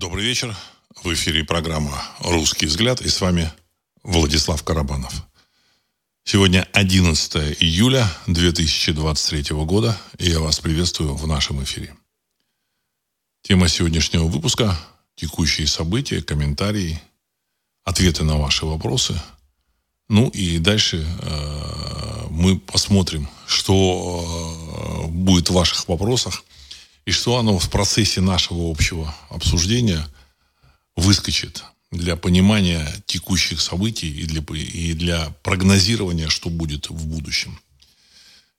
Добрый вечер. В эфире программа «Русский взгляд» и с вами Владислав Карабанов. Сегодня 11 июля 2023 года, и я вас приветствую в нашем эфире. Тема сегодняшнего выпуска – текущие события, комментарии, ответы на ваши вопросы. Ну и дальше э, мы посмотрим, что э, будет в ваших вопросах и что оно в процессе нашего общего обсуждения выскочит для понимания текущих событий и для, и для прогнозирования, что будет в будущем.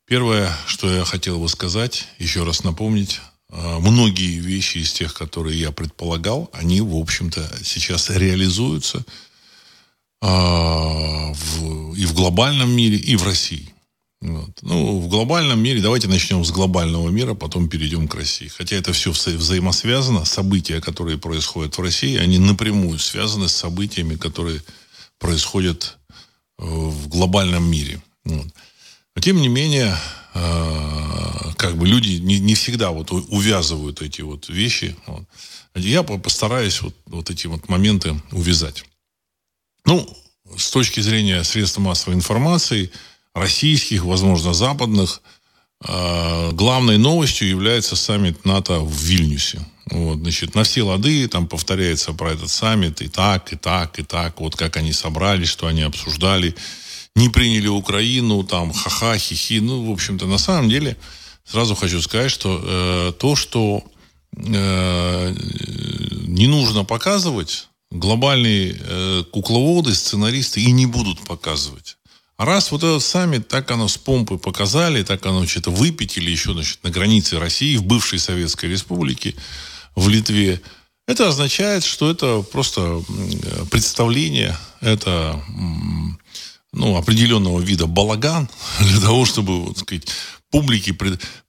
Первое, что я хотел бы сказать, еще раз напомнить, э, многие вещи из тех, которые я предполагал, они, в общем-то, сейчас реализуются э, в, и в глобальном мире, и в России. Вот. Ну, в глобальном мире, давайте начнем с глобального мира, потом перейдем к России. Хотя это все вза взаимосвязано. События, которые происходят в России, они напрямую связаны с событиями, которые происходят э, в глобальном мире. Вот. Но тем не менее, э, как бы люди не, не всегда вот увязывают эти вот вещи. Вот. Я постараюсь вот, вот эти вот моменты увязать. Ну, с точки зрения средств массовой информации – российских, возможно, западных, а, главной новостью является саммит НАТО в Вильнюсе. Вот, значит, на все лады там повторяется про этот саммит и так, и так, и так. Вот как они собрались, что они обсуждали. Не приняли Украину, там, ха-ха, хихи. Ну, в общем-то, на самом деле, сразу хочу сказать, что э, то, что э, не нужно показывать, глобальные э, кукловоды, сценаристы и не будут показывать. Раз вот этот саммит, так оно с помпой показали, так оно что-то выпятили еще значит, на границе России, в бывшей Советской Республике, в Литве, это означает, что это просто представление, это ну, определенного вида балаган для того, чтобы, вот, сказать, публике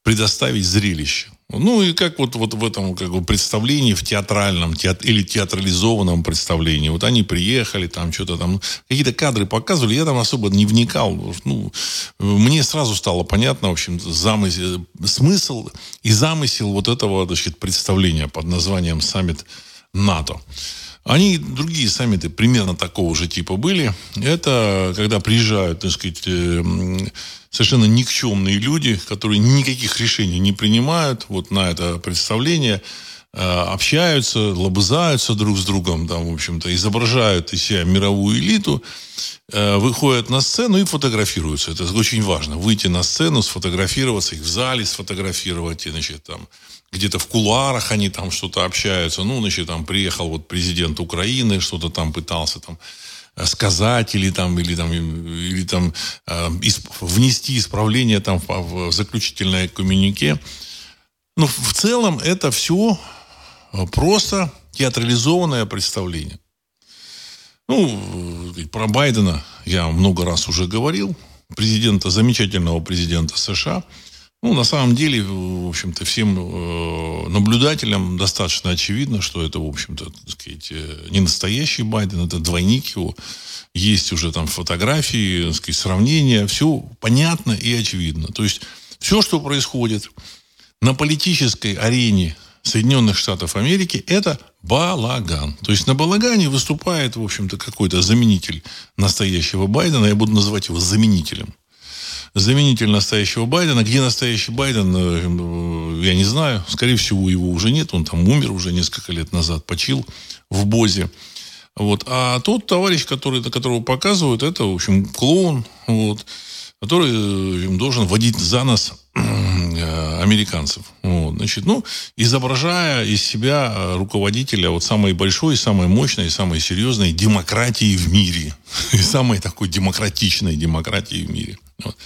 предоставить зрелище. Ну и как вот, вот в этом как бы, представлении, в театральном театр, или театрализованном представлении. Вот они приехали, там что-то там, какие-то кадры показывали, я там особо не вникал. Ну, мне сразу стало понятно, в общем, замысел, смысл и замысел вот этого значит, представления под названием «Саммит НАТО». Они, другие саммиты примерно такого же типа были. Это когда приезжают, так сказать, э, совершенно никчемные люди, которые никаких решений не принимают вот на это представление, э, общаются, лобызаются друг с другом, там, в общем-то, изображают из себя мировую элиту, э, выходят на сцену и фотографируются. Это очень важно. Выйти на сцену, сфотографироваться, их в зале сфотографировать, и, значит, там, где-то в кулуарах они там что-то общаются. Ну, значит, там приехал вот президент Украины, что-то там пытался там сказать или там, или там, или там э, внести исправление там в, в заключительное коммюнике. Но в целом это все э, просто театрализованное представление. Ну, про Байдена я много раз уже говорил. Президента, замечательного президента США – ну, на самом деле, в общем-то, всем э, наблюдателям достаточно очевидно, что это, в общем-то, так сказать, э, не настоящий Байден, это двойник его. Есть уже там фотографии, так сказать, сравнения, все понятно и очевидно. То есть все, что происходит на политической арене Соединенных Штатов Америки, это балаган. То есть на балагане выступает, в общем-то, какой-то заменитель настоящего Байдена. Я буду называть его заменителем заменитель настоящего Байдена. Где настоящий Байден, э, я не знаю. Скорее всего, его уже нет. Он там умер уже несколько лет назад, почил в Бозе. Вот. А тот товарищ, который, которого показывают, это, в общем, клоун, вот, который э, должен водить за нос э, американцев. Вот, значит, ну, изображая из себя руководителя вот самой большой, самой мощной, самой серьезной демократии в мире. И самой такой демократичной демократии в мире. Вот.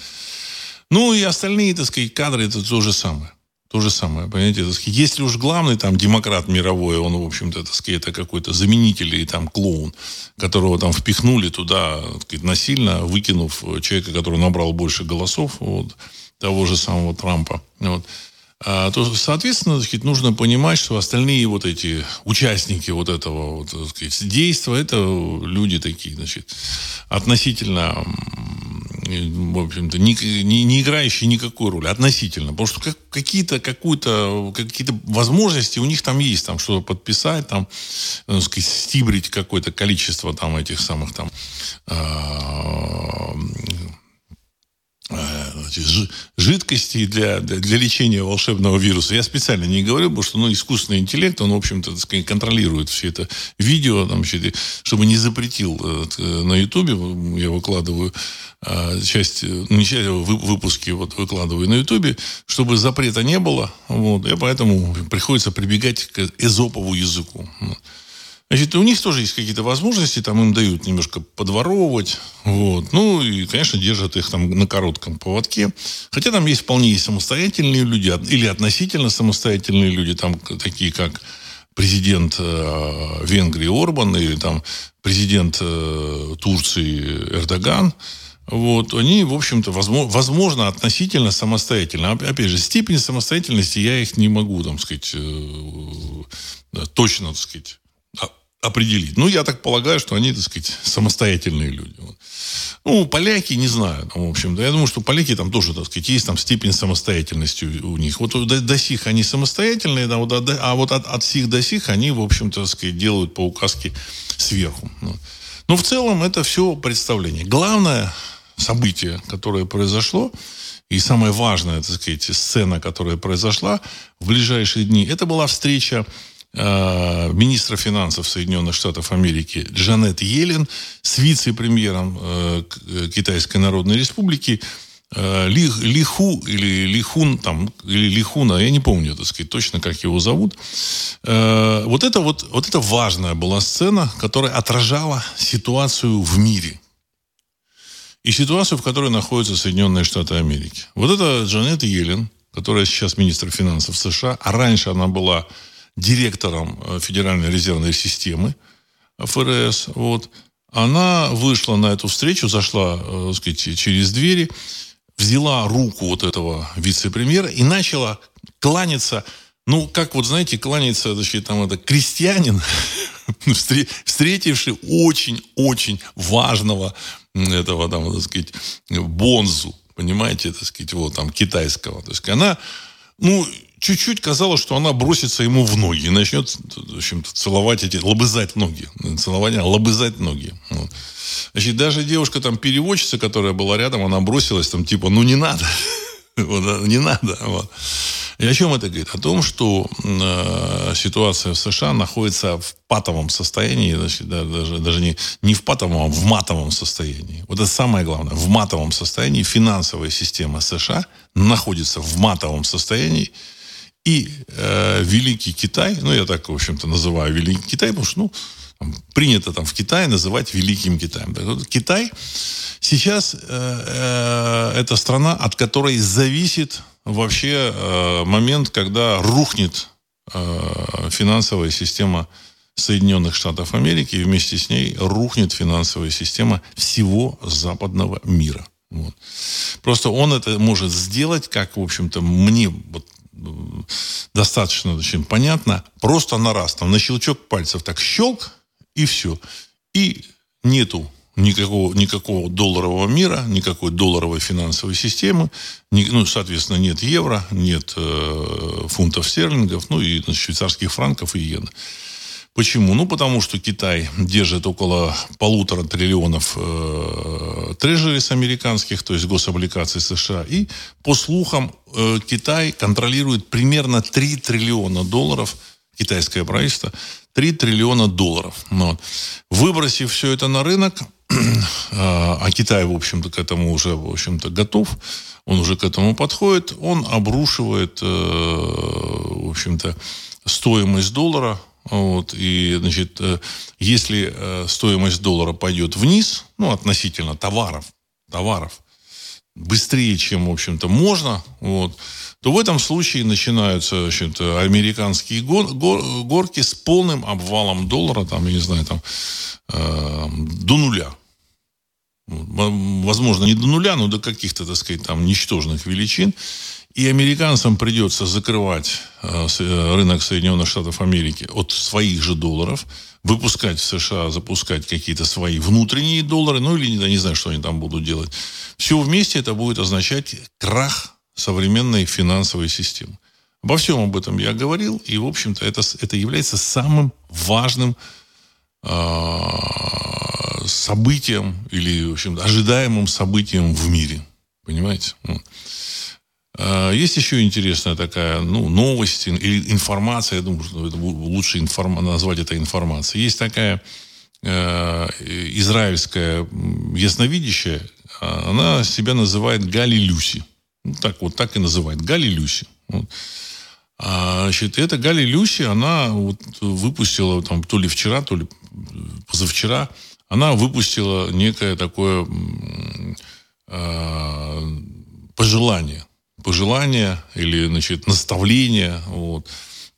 Ну и остальные, так сказать, кадры это то же самое. То же самое, понимаете, так сказать, если уж главный там демократ мировой, он, в общем-то, так сказать, это какой-то заменитель или там клоун, которого там впихнули туда, сказать, насильно, выкинув человека, который набрал больше голосов, вот, того же самого Трампа, вот, а, то, соответственно, так сказать, нужно понимать, что остальные вот эти участники вот этого вот, так сказать, действия, это люди такие, значит, относительно в общем-то, не, не, не играющие никакой роли относительно. Потому что как, какие-то, какую-то, какие-то возможности у них там есть, там что-то подписать, там, ну, сказать, стибрить какое-то количество там этих самых там а, жидкости для, для лечения волшебного вируса. Я специально не говорю, потому что ну, искусственный интеллект, он, в общем-то, контролирует все это видео, там, чтобы не запретил э, на Ютубе, я выкладываю э, часть, ну, не часть, а выпуски вот выкладываю на Ютубе, чтобы запрета не было, вот, и поэтому приходится прибегать к эзопову языку. Значит, у них тоже есть какие-то возможности, там им дают немножко подворовывать, вот. Ну, и, конечно, держат их там на коротком поводке. Хотя там есть вполне есть самостоятельные люди, или относительно самостоятельные люди, там такие как президент э, Венгрии Орбан или там президент э, Турции Эрдоган, вот, они, в общем-то, возможно, возможно, относительно самостоятельно. Опять же, степень самостоятельности я их не могу, там, сказать, э, точно, так сказать, определить. Ну, я так полагаю, что они, так сказать, самостоятельные люди. Ну, поляки, не знаю, там, в общем, да, я думаю, что поляки там тоже, так сказать, есть там степень самостоятельности у, у них. Вот до, до сих они самостоятельные, да, вот, а вот от, от сих до сих они, в общем-то, так сказать, делают по указке сверху. Ну. Но в целом это все представление. Главное событие, которое произошло, и самая важная, так сказать, сцена, которая произошла в ближайшие дни, это была встреча Э, министра финансов Соединенных Штатов Америки Джанет Йеллен с вице-премьером э, Китайской Народной Республики э, Ли, Лиху или Лихун, там, или Лихуна, я не помню, так сказать, точно, как его зовут. Вот это вот, вот это важная была сцена, которая отражала ситуацию в мире. И ситуацию, в которой находятся Соединенные Штаты Америки. Вот это Джанет Йеллен, которая сейчас министр финансов США, а раньше она была директором э, Федеральной резервной системы ФРС, вот, она вышла на эту встречу, зашла, э, так сказать, через двери, взяла руку вот этого вице-премьера и начала кланяться, ну, как вот, знаете, кланяется, значит, там это крестьянин, встретивший очень-очень важного этого, там, так сказать, бонзу, понимаете, так сказать, вот там, китайского. То есть она, ну, чуть-чуть казалось, что она бросится ему в ноги и начнет, в общем-то, целовать эти, лобызать ноги. Целование, а лобызать ноги. Вот. Значит, даже девушка там, переводчица, которая была рядом, она бросилась там, типа, ну не надо. не надо. Вот. И о чем это говорит? О том, что э, ситуация в США находится в патовом состоянии, значит, даже, даже не, не в патовом, а в матовом состоянии. Вот это самое главное. В матовом состоянии финансовая система США находится в матовом состоянии, и э, Великий Китай, ну, я так, в общем-то, называю Великий Китай, потому что, ну, принято там в Китае называть Великим Китаем. Так вот, Китай сейчас э, э, это страна, от которой зависит вообще э, момент, когда рухнет э, финансовая система Соединенных Штатов Америки, и вместе с ней рухнет финансовая система всего западного мира. Вот. Просто он это может сделать, как, в общем-то, мне вот достаточно очень понятно, просто на раз, там, на щелчок пальцев так щелк, и все. И нету никакого, никакого долларового мира, никакой долларовой финансовой системы, ни, ну, соответственно, нет евро, нет э, фунтов стерлингов, ну и швейцарских франков и иен. Почему? Ну, потому что Китай держит около полутора триллионов э, трежерис американских, то есть гособлигаций США. И, по слухам, э, Китай контролирует примерно 3 триллиона долларов, китайское правительство, 3 триллиона долларов. Ну вот. Выбросив все это на рынок, а, а Китай, в общем-то, к этому уже, в общем-то, готов, он уже к этому подходит, он обрушивает, э, в общем-то, стоимость доллара вот, и, значит, э, если э, стоимость доллара пойдет вниз, ну, относительно товаров, товаров, быстрее, чем, в общем-то, можно, вот, то в этом случае начинаются, в общем-то, американские гор, гор, горки с полным обвалом доллара, там, я не знаю, там, э, до нуля. Возможно, не до нуля, но до каких-то, так сказать, там, ничтожных величин. И американцам придется закрывать э, э, рынок Соединенных Штатов Америки от своих же долларов, выпускать в США, запускать какие-то свои внутренние доллары, ну или не, знаю, что они там будут делать. Все вместе это будет означать крах современной финансовой системы. Обо всем об этом я говорил, и, в общем-то, это, это является самым важным э, событием или, в общем ожидаемым событием в мире. Понимаете? Вот. А, есть еще интересная такая ну, новость или информация, я думаю, что это лучше информ... назвать это информацией. Есть такая э, израильская ясновидящая, она себя называет Гали Люси. Ну, так вот, так и называет. Гали Люси. Вот. А, значит, эта Гали Люси, она вот выпустила там то ли вчера, то ли позавчера, она выпустила некое такое э, пожелание пожелания или, значит, наставления вот,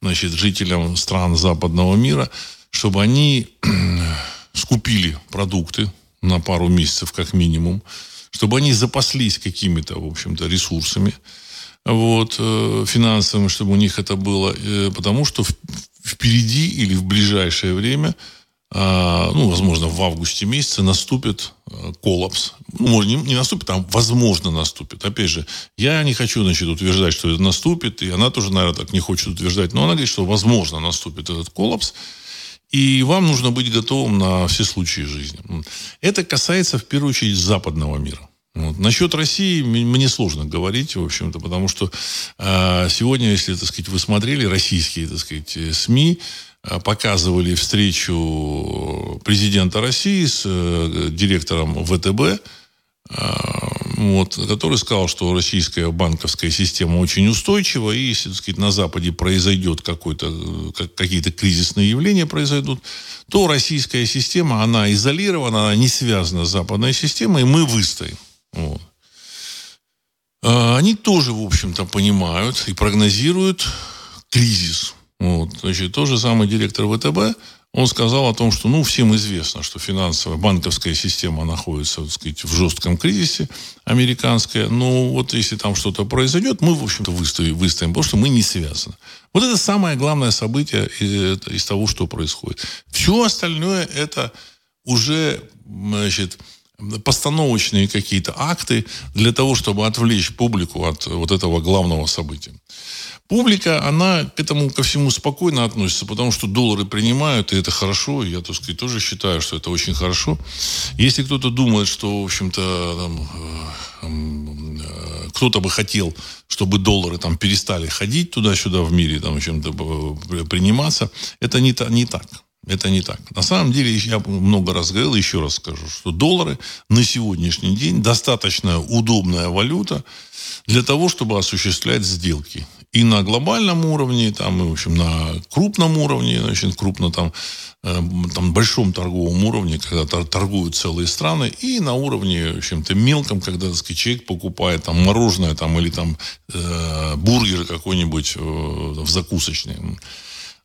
значит, жителям стран западного мира, чтобы они скупили продукты на пару месяцев как минимум, чтобы они запаслись какими-то, в общем-то, ресурсами, вот, э, финансовыми, чтобы у них это было, э, потому что впереди или в ближайшее время – ну, возможно, в августе месяце наступит э, коллапс. Ну, не, не наступит, а возможно наступит. Опять же, я не хочу, значит, утверждать, что это наступит, и она тоже, наверное, так не хочет утверждать, но она говорит, что возможно наступит этот коллапс, и вам нужно быть готовым на все случаи жизни. Это касается, в первую очередь, западного мира. Вот. Насчет России мне сложно говорить, в общем-то, потому что э, сегодня, если, так сказать, вы смотрели российские, так сказать, э, СМИ, показывали встречу президента России с э, директором ВТБ, э, вот, который сказал, что российская банковская система очень устойчива, и если, так сказать, на Западе произойдет какой-то, какие-то кризисные явления произойдут, то российская система, она изолирована, она не связана с западной системой, и мы выстоим. Вот. Они тоже, в общем-то, понимают и прогнозируют кризис вот. Значит, тот же самый директор ВТБ, он сказал о том, что, ну, всем известно, что финансовая, банковская система находится, так сказать, в жестком кризисе, американская. Но вот если там что-то произойдет, мы, в общем-то, выстоим, выстоим, потому что мы не связаны. Вот это самое главное событие из, из того, что происходит. Все остальное это уже, значит, постановочные какие-то акты для того, чтобы отвлечь публику от вот этого главного события. Публика, она к этому ко всему спокойно относится, потому что доллары принимают, и это хорошо. Я, так сказать, тоже считаю, что это очень хорошо. Если кто-то думает, что, в общем-то, э, э, кто-то бы хотел, чтобы доллары там перестали ходить туда-сюда в мире, там, чем-то э, приниматься, это не, не так. Это не так. На самом деле, я много раз говорил, еще раз скажу, что доллары на сегодняшний день достаточно удобная валюта для того, чтобы осуществлять сделки и на глобальном уровне, там, и, в общем, на крупном уровне, очень крупно там, э, там большом торговом уровне, когда торгуют целые страны, и на уровне, в общем-то, мелком, когда, так сказать, человек покупает там мороженое там, или там э, бургер какой-нибудь э, в закусочной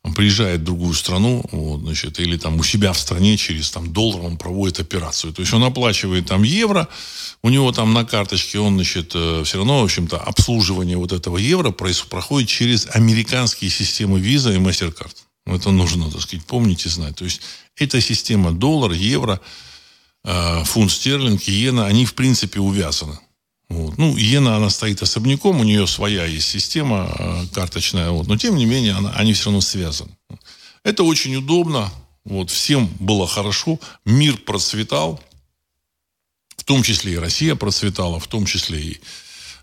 он приезжает в другую страну, вот, значит, или там у себя в стране через там, доллар он проводит операцию. То есть он оплачивает там евро, у него там на карточке он, значит, э, все равно, в общем-то, обслуживание вот этого евро проходит через американские системы виза и MasterCard. Это нужно, так сказать, помнить и знать. То есть эта система доллар, евро, э, фунт стерлинг, иена, они, в принципе, увязаны. Вот. Ну, иена, она стоит особняком, у нее своя есть система э, карточная, вот, но тем не менее она, они все равно связаны. Это очень удобно, вот, всем было хорошо, мир процветал, в том числе и Россия процветала, в том числе и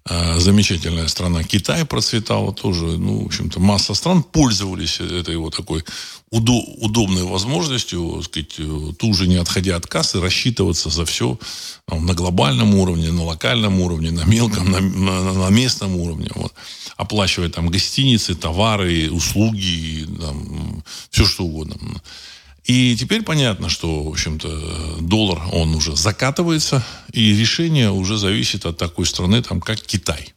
замечательная страна Китай процветала тоже. Ну, в общем-то, масса стран пользовались этой вот такой удо- удобной возможностью, сказать, э, тут же не отходя от кассы, рассчитываться за все там, на глобальном уровне, на локальном уровне, на мелком, на, на, на местном уровне. Вот. Оплачивать там гостиницы, товары, услуги, там, все что угодно. И теперь понятно, что, в общем-то, доллар, он уже закатывается, и решение уже зависит от такой страны, там, как Китай.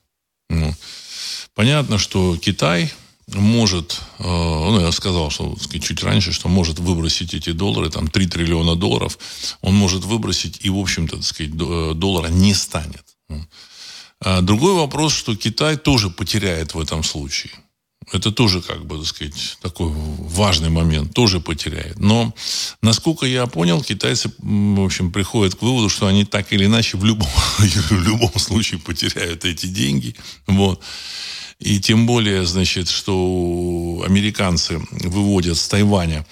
Ну, понятно, что Китай может, э, ну, я сказал, что сказать, чуть раньше, что может выбросить эти доллары, там 3 триллиона долларов, он может выбросить, и, в общем-то, сказать, э, доллара не станет. А другой вопрос, что Китай тоже потеряет в этом случае. Это тоже, как бы, так сказать, такой важный момент, тоже потеряет. Но, насколько я понял, китайцы, в общем, приходят к выводу, что они так или иначе в любом, в любом случае потеряют эти деньги. Вот. И тем более, значит, что американцы выводят с Тайваня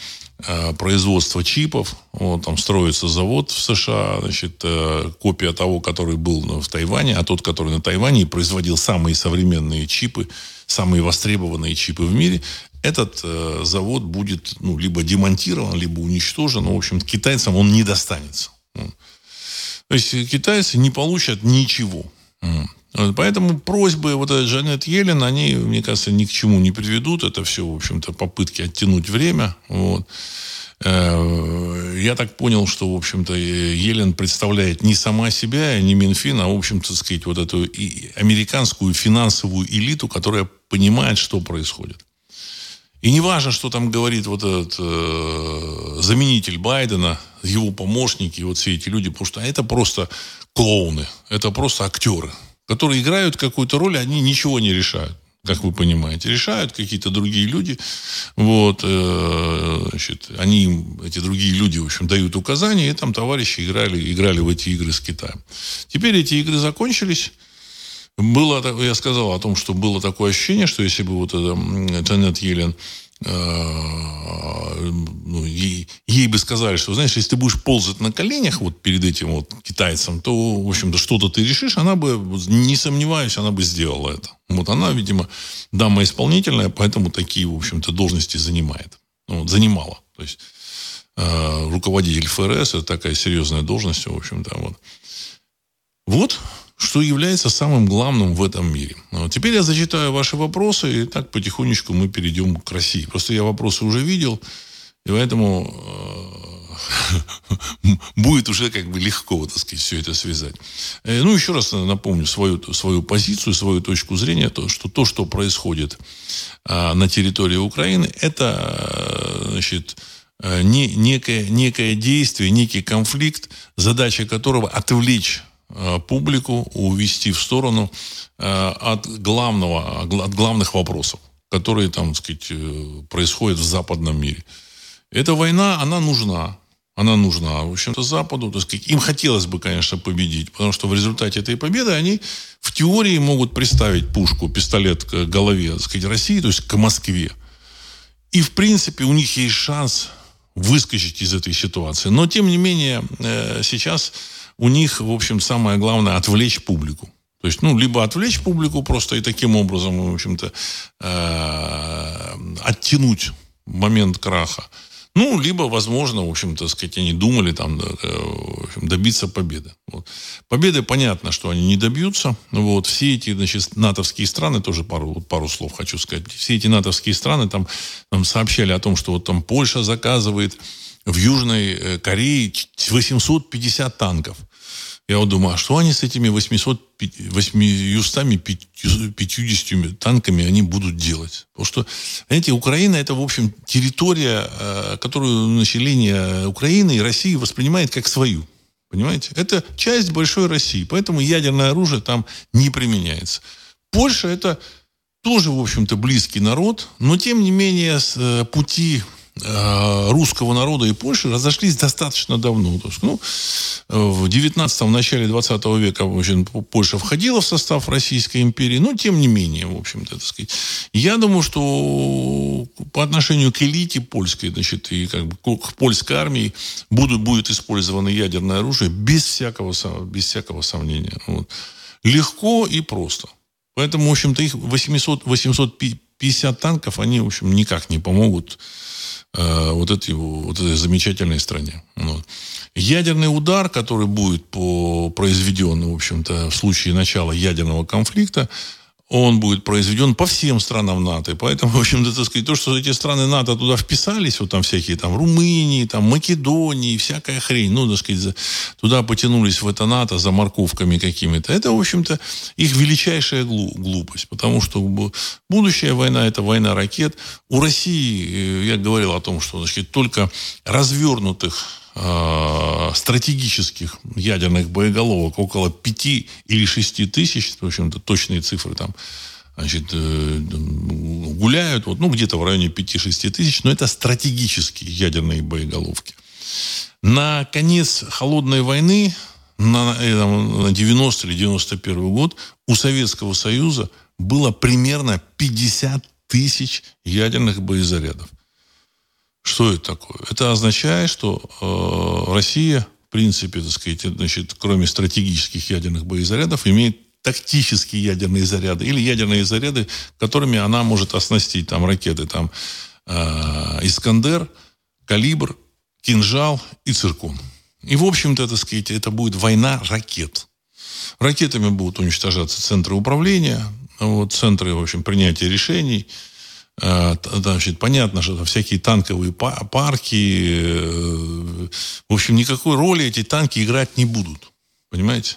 производства чипов. Вот, там строится завод в США, значит, э, копия того, который был в Тайване, а тот, который на Тайване производил самые современные чипы, самые востребованные чипы в мире, этот э, завод будет ну, либо демонтирован, либо уничтожен. Ну, в общем, китайцам он не достанется. То есть китайцы не получат ничего. Поэтому просьбы вот этой Джанет Йеллен, они, мне кажется, ни к чему не приведут. Это все, в общем-то, попытки оттянуть время. Вот. Э, я так понял, что, в общем-то, Елен представляет не сама себя, не Минфин, а, в общем-то, сказать, вот эту американскую финансовую элиту, которая понимает, что происходит. И не важно, что там говорит вот этот э, заменитель Байдена, его помощники, вот все эти люди, потому что это просто клоуны, это просто актеры которые играют какую-то роль, они ничего не решают как вы понимаете, решают какие-то другие люди. Вот, э, значит, они, эти другие люди, в общем, дают указания, и там товарищи играли, играли в эти игры с Китаем. Теперь эти игры закончились. Было, я сказал о том, что было такое ощущение, что если бы вот это Джанет Елен ну, ей, ей бы сказали, что, знаешь, если ты будешь ползать на коленях вот перед этим вот китайцем, то, в общем-то, что-то ты решишь, она бы, не сомневаюсь, она бы сделала это. Вот она, видимо, дама исполнительная, поэтому такие, в общем-то, должности занимает. Ну, вот, занимала. То есть э, руководитель ФРС, это такая серьезная должность, в общем-то, вот. Вот что является самым главным в этом мире. Теперь я зачитаю ваши вопросы, и так потихонечку мы перейдем к России. Просто я вопросы уже видел, и поэтому э, будет уже как бы легко, так сказать, все это связать. Э, ну, еще раз напомню свою, свою позицию, свою точку зрения, то, что то, что происходит а, на территории Украины, это, э, значит, не, некое, некое действие, некий конфликт, задача которого отвлечь публику увести в сторону э, от главного, от главных вопросов, которые там, так сказать, э, происходят в западном мире. Эта война, она нужна. Она нужна, в общем-то, Западу. Так сказать, им хотелось бы, конечно, победить, потому что в результате этой победы они в теории могут приставить пушку, пистолет к голове, так сказать, России, то есть к Москве. И, в принципе, у них есть шанс выскочить из этой ситуации. Но, тем не менее, сейчас у них, в общем, самое главное отвлечь публику. То есть, ну, либо отвлечь публику просто и таким образом, в общем-то, э, оттянуть момент краха. Ну, либо, возможно, в общем-то, сказать, они думали там э, общем, добиться победы. Вот. Победы, понятно, что они не добьются. Вот. Все эти, значит, натовские страны, тоже пару, пару слов хочу сказать, все эти натовские страны там, там сообщали о том, что вот там Польша заказывает в Южной э, Корее 850 танков. Я вот думаю, а что они с этими 800, 850 танками они будут делать? Потому что, знаете, Украина это, в общем, территория, э, которую население Украины и России воспринимает как свою. Понимаете? Это часть большой России. Поэтому ядерное оружие там не применяется. Польша это тоже, в общем-то, близкий народ, но, тем не менее, э, пути русского народа и Польши разошлись достаточно давно. То есть, ну, в 19 начале 20 века в общем, Польша входила в состав Российской империи, но тем не менее, в общем-то, так сказать. Я думаю, что по отношению к элите польской, значит, и как бы к польской армии будут, будет использовано ядерное оружие без всякого, без всякого сомнения. Вот. Легко и просто. Поэтому, в общем-то, их 800, 850 танков, они, в общем, никак не помогут Э, вот, этой, вот этой замечательной стране. Вот. Ядерный удар, который будет по, произведен, в общем-то, в случае начала ядерного конфликта, он будет произведен по всем странам НАТО. Поэтому, в общем-то, так сказать, то, что эти страны НАТО туда вписались, вот там всякие там Румынии, там Македонии, всякая хрень, ну, так сказать, туда потянулись в это НАТО за морковками какими-то, это, в общем-то, их величайшая глупость. Потому что будущая война – это война ракет. У России, э, я говорил о том, что, значит, только развернутых стратегических ядерных боеголовок около 5 или 6 тысяч, в общем-то, точные цифры там, значит, э, гуляют, вот, ну, где-то в районе 5-6 тысяч, но это стратегические ядерные боеголовки. На конец холодной войны, на, на 90 или 91 год, у Советского Союза было примерно 50 тысяч ядерных боезарядов. Что это такое? Это означает, что э, Россия, в принципе, так сказать, значит, кроме стратегических ядерных боезарядов, имеет тактические ядерные заряды или ядерные заряды, которыми она может оснастить там ракеты там э, Искандер, Калибр, Кинжал и Циркон. И, в общем-то, так сказать, это будет война ракет. Ракетами будут уничтожаться центры управления, вот, центры, в общем, принятия решений – значит, понятно, что всякие танковые парки, э, в общем, никакой роли эти танки играть не будут. Понимаете?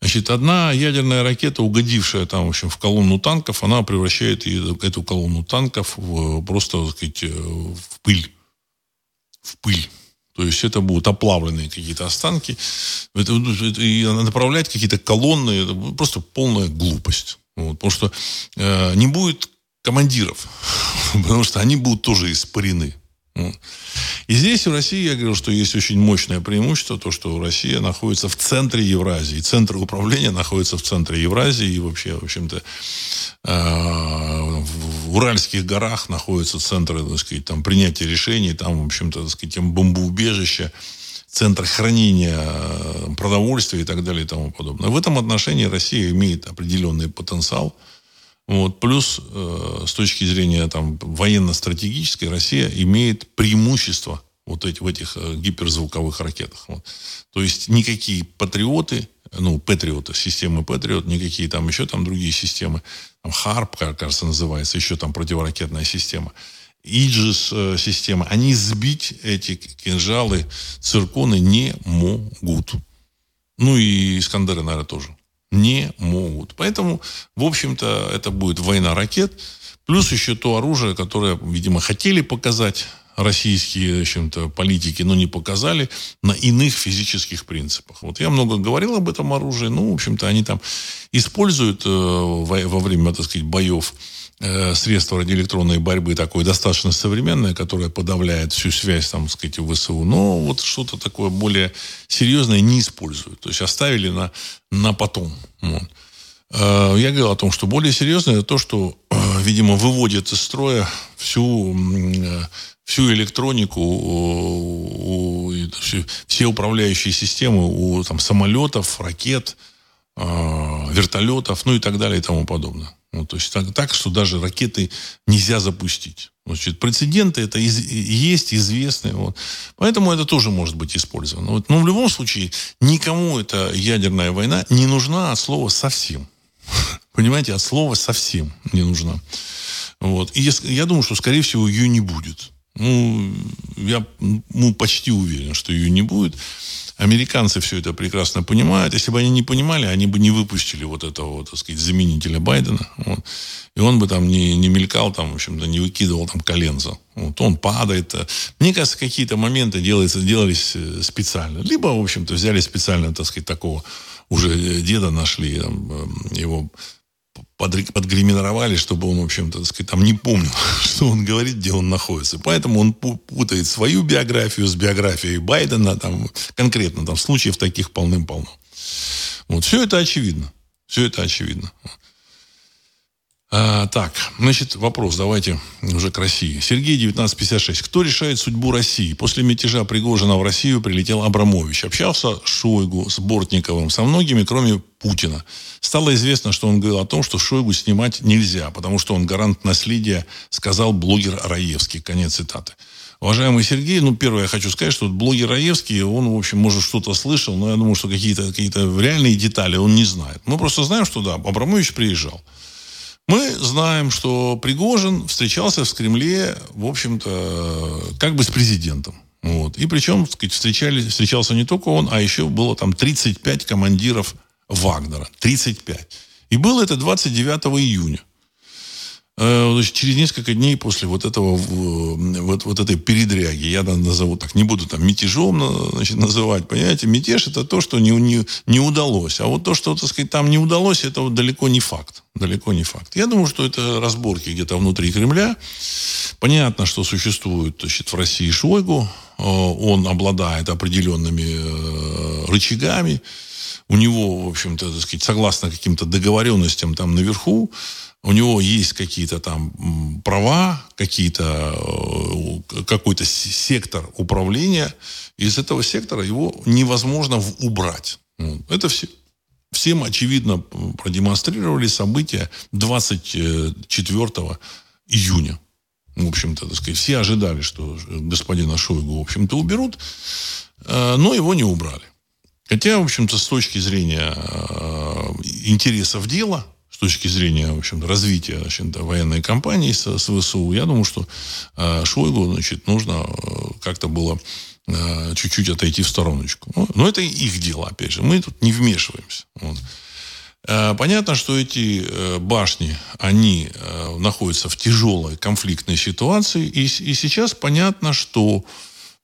Значит, одна ядерная ракета, угодившая там, в общем, в колонну танков, она превращает эту колонну танков в, просто, так сказать, э, в пыль. В пыль. То есть это будут оплавленные какие-то останки. Это, это, и направлять какие-то колонны, это просто полная глупость. Вот, потому что э, не будет командиров, потому что они будут тоже испарены. И здесь в России, я говорю, что есть очень мощное преимущество, то, что Россия находится в центре Евразии. Центр управления находится в центре Евразии. И вообще, в общем-то, э, в Уральских горах находится центр, так сказать, там, принятия решений, там, в общем-то, так сказать, бомбоубежище, центр хранения э, продовольствия и так далее и тому подобное. В этом отношении Россия имеет определенный потенциал – вот. Плюс, э, с точки зрения там, военно-стратегической, Россия имеет преимущество вот эти, в этих э, гиперзвуковых ракетах. Вот. То есть никакие патриоты, ну, патриоты, системы патриот, никакие там еще там другие системы, там ХАРП, кажется, называется, еще там противоракетная система, Иджис э, они сбить эти кинжалы, цирконы не могут. Ну и Искандеры, наверное, тоже не могут. Поэтому, в общем-то, это будет война ракет, плюс еще то оружие, которое, видимо, хотели показать российские, в общем-то, политики, но не показали на иных физических принципах. Вот я много говорил об этом оружии, ну, в общем-то, они там используют э, во, во время, так сказать, боев средство радиоэлектронной борьбы такое достаточно современное, которое подавляет всю связь, там, сказать, в ВСУ, но вот что-то такое более серьезное не используют. То есть оставили на, на потом. Вот. Э, я говорил о том, что более серьезное то, что, э, видимо, выводит из строя всю, всю электронику, все управляющие системы у там, самолетов, ракет, вертолетов, ну и так далее и тому подобное. Ну, то есть так, так, что даже ракеты нельзя запустить. Значит, прецеденты это из, есть известные. Вот. Поэтому это тоже может быть использовано. Вот. Но в любом случае никому эта ядерная война не нужна от слова совсем. Понимаете, от слова совсем не нужна. Вот. И я думаю, что, скорее всего, ее не будет. Ну, я ну, почти уверен, что ее не будет. Американцы все это прекрасно понимают. Если бы они не понимали, они бы не выпустили вот этого, так сказать, заменителя Байдена. Вот. И он бы там не, не мелькал, там, в общем-то, не выкидывал там коленца. Вот он падает. Мне кажется, какие-то моменты делаются, делались э, специально. Либо, в общем-то, взяли специально, так сказать, такого уже деда нашли, там, э, его подгримировали, чтобы он, в общем-то, сказать, там не помнил, что он говорит, где он находится. Поэтому он путает свою биографию с биографией Байдена, там, конкретно, там, случаев таких полным-полно. Вот, все это очевидно. Все это очевидно. А, так, значит, вопрос, давайте уже к России. Сергей, 1956. Кто решает судьбу России? После мятежа Пригожина в Россию прилетел Абрамович. Общался с Шойгу, с Бортниковым, со многими, кроме Путина. Стало известно, что он говорил о том, что Шойгу снимать нельзя, потому что он гарант наследия, сказал блогер Раевский. Конец цитаты. Уважаемый Сергей, ну, первое, я хочу сказать, что блогер Раевский, он, в общем, может, что-то слышал, но я думаю, что какие-то какие реальные детали он не знает. Мы просто знаем, что, да, Абрамович приезжал. Мы знаем, что Пригожин встречался в Кремле, в общем-то, как бы с президентом. Вот. И причем, сказать, встречали, встречался не только он, а еще было там 35 командиров Вагнера. 35. И было это 29 июня. Э, значит, через несколько дней после вот этого вот, вот этой передряги, я назову так, не буду там мятежом значит, называть, понимаете, мятеж это то, что не, не, не удалось. А вот то, что, так сказать, там не удалось, это вот далеко не факт. Далеко не факт. Я думаю, что это разборки где-то внутри Кремля. Понятно, что существует значит, в России Шойгу. Э, он обладает определенными э, рычагами. У него, в общем-то, так сказать, согласно каким-то договоренностям там наверху, у него есть какие-то там права, какие-то, э, какой-то сектор управления. Из этого сектора его невозможно убрать. Это все, всем очевидно продемонстрировали события 24 июня. В общем-то, так сказать, все ожидали, что господина Шойгу, в общем-то, уберут, э, но его не убрали. Хотя, в общем-то, с точки зрения э, интересов дела, с точки зрения, в общем развития значит, военной кампании с, с ВСУ, я думаю, что э, Шойгу, значит, нужно э, как-то было э, чуть-чуть отойти в стороночку. Ну, но это их дело, опять же. Мы тут не вмешиваемся. Вот. Э, понятно, что эти э, башни, они находятся в тяжелой конфликтной ситуации. И, и сейчас понятно, что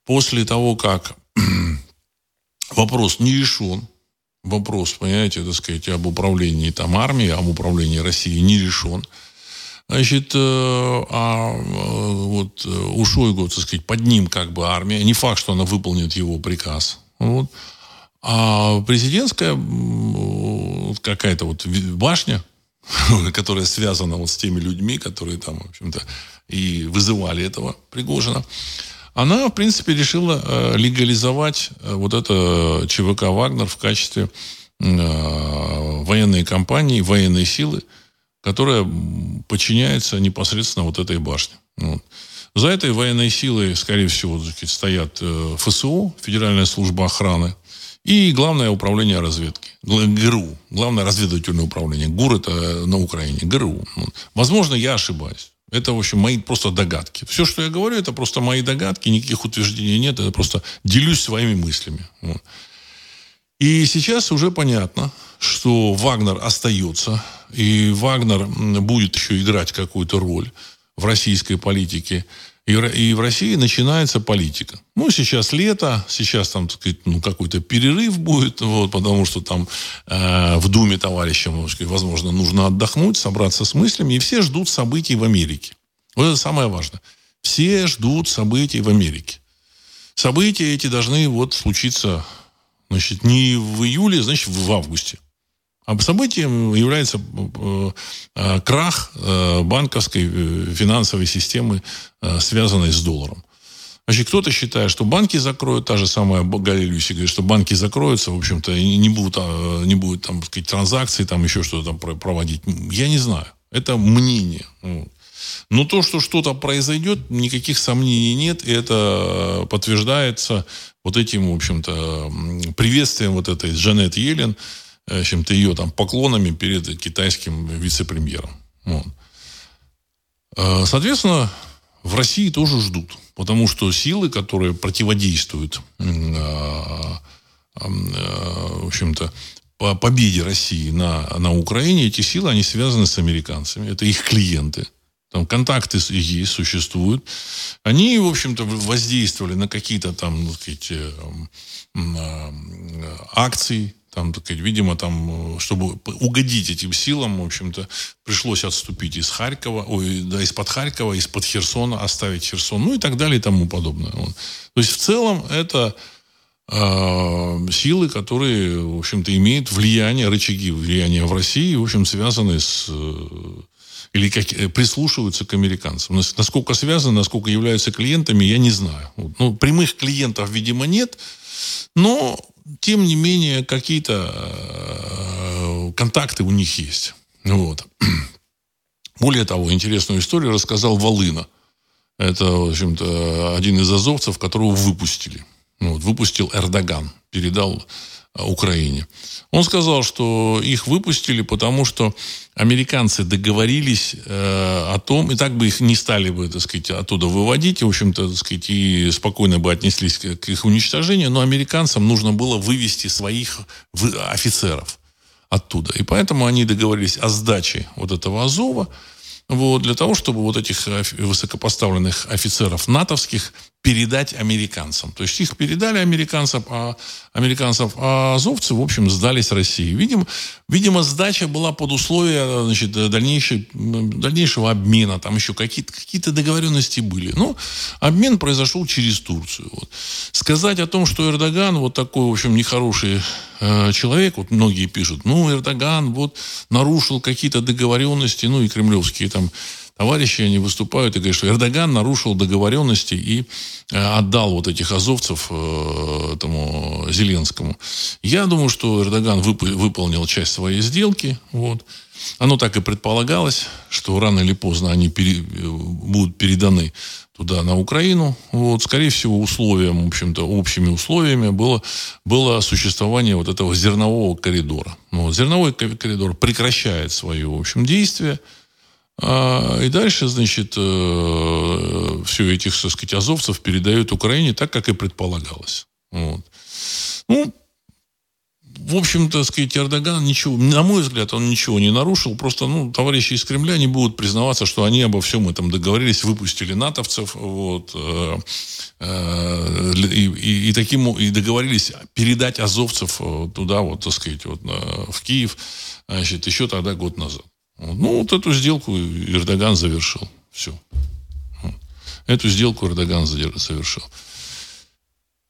после того, как вопрос не решен, вопрос, понимаете, так сказать, об управлении там армией, об управлении Россией не решен. Значит, э, а э, вот э, у Шойгу, так сказать, под ним как бы армия. Не факт, что она выполнит его приказ. Вот. А президентская какая-то вот башня, которая связана вот с теми людьми, которые там, в общем-то, и вызывали этого Пригожина, она, в принципе, решила э, легализовать э, вот это ЧВК «Вагнер» в качестве э, военной компании, военной силы, которая подчиняется непосредственно вот этой башне. Вот. За этой военной силой, скорее всего, стоят ФСО, Федеральная служба охраны, и Главное управление разведки. ГРУ. Главное разведывательное управление. ГУР это на Украине. ГРУ. Возможно, я ошибаюсь. Это, в общем, мои просто догадки. Все, что я говорю, это просто мои догадки, никаких утверждений нет, это просто делюсь своими мыслями. И сейчас уже понятно, что Вагнер остается, и Вагнер будет еще играть какую-то роль в российской политике. И, в России начинается политика. Ну, сейчас лето, сейчас там, так сказать, ну, какой-то перерыв будет, вот, потому что там э, в Думе товарищам, возможно, нужно отдохнуть, собраться с мыслями, и все ждут событий в Америке. Вот это самое важное. Все ждут событий в Америке. События эти должны вот случиться, значит, не в июле, значит, в августе. А событием является э, э, крах э, банковской финансовой системы, связанной с долларом. Значит, кто-то считает, что банки закроют, та же самая Галя Люси говорит, что банки закроются, в общем-то, и не будут, а, не будут там, сказать, транзакции, там еще что-то там проводить. Я не знаю. Это мнение. Но то, что что-то произойдет, никаких сомнений нет, и это подтверждается вот этим, в общем-то, приветствием вот этой Джанет Йеллен, Э, чем-то ее там поклонами перед китайским вице-премьером. Вот. Э, соответственно, в России тоже ждут, потому что силы, которые противодействуют, э, в общем-то, по победе России на, на Украине, эти силы, они связаны с американцами. Это их клиенты. Там контакты есть, существуют. Они, в общем-то, воздействовали на какие-то там, так сказать, акции, там, так сказать, видимо, там, э, чтобы угодить этим силам, в общем-то, пришлось отступить из Харькова, ой, да, из-под Харькова, из-под Херсона, оставить Херсон, ну и так далее и тому подобное. Вот. То есть, в целом, это э, силы, которые, в общем-то, имеют влияние, рычаги влияния в России, в общем, связаны с э, или как, э, прислушиваются к американцам. Насколько связаны, насколько являются клиентами, я не знаю. Ну, прямых клиентов, видимо, нет, но тем не менее, какие-то э, контакты у них есть. Вот. Более того, интересную историю рассказал Волына. Это, в общем-то, один из азовцев, которого выпустили. Вот, выпустил Эрдоган, передал Украине. Он сказал, что их выпустили, потому что американцы договорились э, о том, и так бы их не стали бы, так сказать, оттуда выводить, и, в общем-то, так сказать, и спокойно бы отнеслись к, к их уничтожению, но американцам нужно было вывести своих офицеров оттуда. И поэтому они договорились о сдаче вот этого Азова, вот, для того, чтобы вот этих высокопоставленных офицеров натовских передать американцам. То есть их передали американцам, а американцев, а азовцы, в общем, сдались России. Видимо, видимо сдача была под условия значит, дальнейшей, дальнейшего обмена. Там еще какие-то какие договоренности были. Но обмен произошел через Турцию. Вот. Сказать о том, что Эрдоган вот такой, в общем, нехороший э, человек, вот многие пишут, ну, Эрдоган вот нарушил какие-то договоренности, ну, и кремлевские там товарищи, они выступают и говорят, что Эрдоган нарушил договоренности и э, отдал вот этих азовцев э, этому Зеленскому. Я думаю, что Эрдоган вып- выполнил часть своей сделки. Вот. Оно так и предполагалось, что рано или поздно они пере, будут переданы туда, на Украину. Вот, скорее всего, условием, в общем-то, общими условиями было, было существование вот этого зернового коридора. Вот, зерновой коридор прекращает свое, в общем, действие – а, и дальше, значит, э, все этих, так сказать, азовцев передают Украине так, как и предполагалось. Вот. Ну, в общем-то, так сказать, Эрдоган ничего, на мой взгляд, он ничего не нарушил. Просто, ну, товарищи из Кремля не будут признаваться, что они обо всем этом договорились, выпустили натовцев, вот, э, э, и, и, и таким, и договорились передать азовцев туда, вот, так сказать, вот, в Киев, значит, еще тогда год назад. Ну, вот эту сделку Эрдоган завершил. Все. Эту сделку Эрдоган завершил.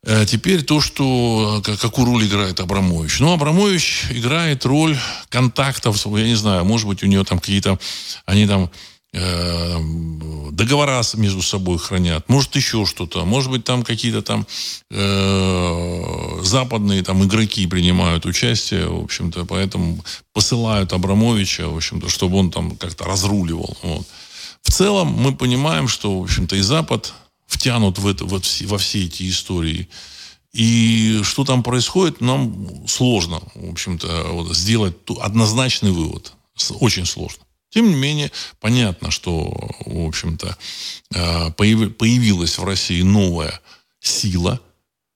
А теперь то, что какую роль играет Абрамович. Ну, Абрамович играет роль контактов, я не знаю, может быть, у него там какие-то, они там договора между собой хранят, может еще что-то, может быть там какие-то там э, западные там игроки принимают участие, в общем-то, поэтому посылают Абрамовича, в общем-то, чтобы он там как-то разруливал. Вот. В целом мы понимаем, что, в общем-то, и Запад втянут в это, во, все, во все эти истории. И что там происходит, нам сложно, в общем-то, вот, сделать однозначный вывод. Очень сложно. Тем не менее, понятно, что, в общем-то, э, появилась в России новая сила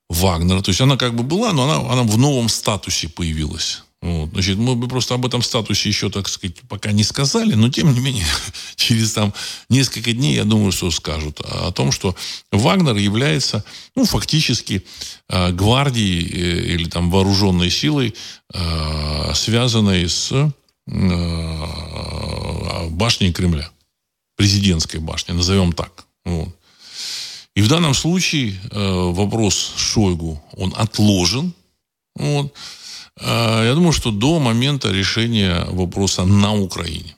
Вагнера. То есть она как бы была, но она, она в новом статусе появилась. Вот. Значит, мы бы просто об этом статусе еще, так сказать, пока не сказали, но тем не менее, через там несколько дней, я думаю, что скажут о том, что Вагнер является, ну, фактически э, гвардией э, или там вооруженной силой, связанной с Э, башни Кремля. Президентской башни, назовем так. Вот. И в данном случае э, вопрос Шойгу, он отложен. Вот. Э, я думаю, что до момента решения вопроса на Украине.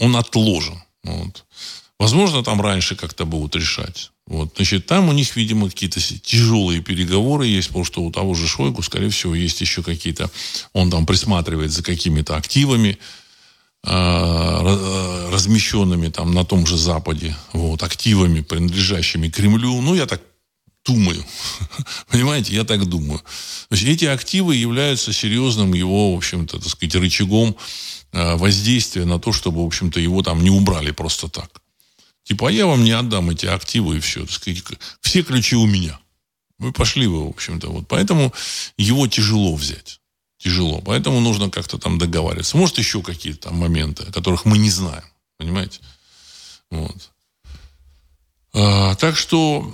Он отложен. Вот. Возможно, там раньше как-то будут решать. Вот, значит, там у них, видимо, какие-то тяжелые переговоры есть, потому что у того же Шойгу, скорее всего, есть еще какие-то... Он там присматривает за какими-то активами, а, размещенными там на том же Западе, вот, активами, принадлежащими Кремлю. Ну, я так думаю. Понимаете, я так думаю. То есть эти активы являются серьезным его, в общем-то, так сказать, рычагом а, воздействия на то, чтобы, в общем-то, его там не убрали просто так. Типа, а я вам не отдам эти активы и все. Так сказать, все ключи у меня. Вы пошли вы, в общем-то. Вот. Поэтому его тяжело взять. Тяжело. Поэтому нужно как-то там договариваться. Может, еще какие-то там моменты, о которых мы не знаем. Понимаете? Вот. А, так что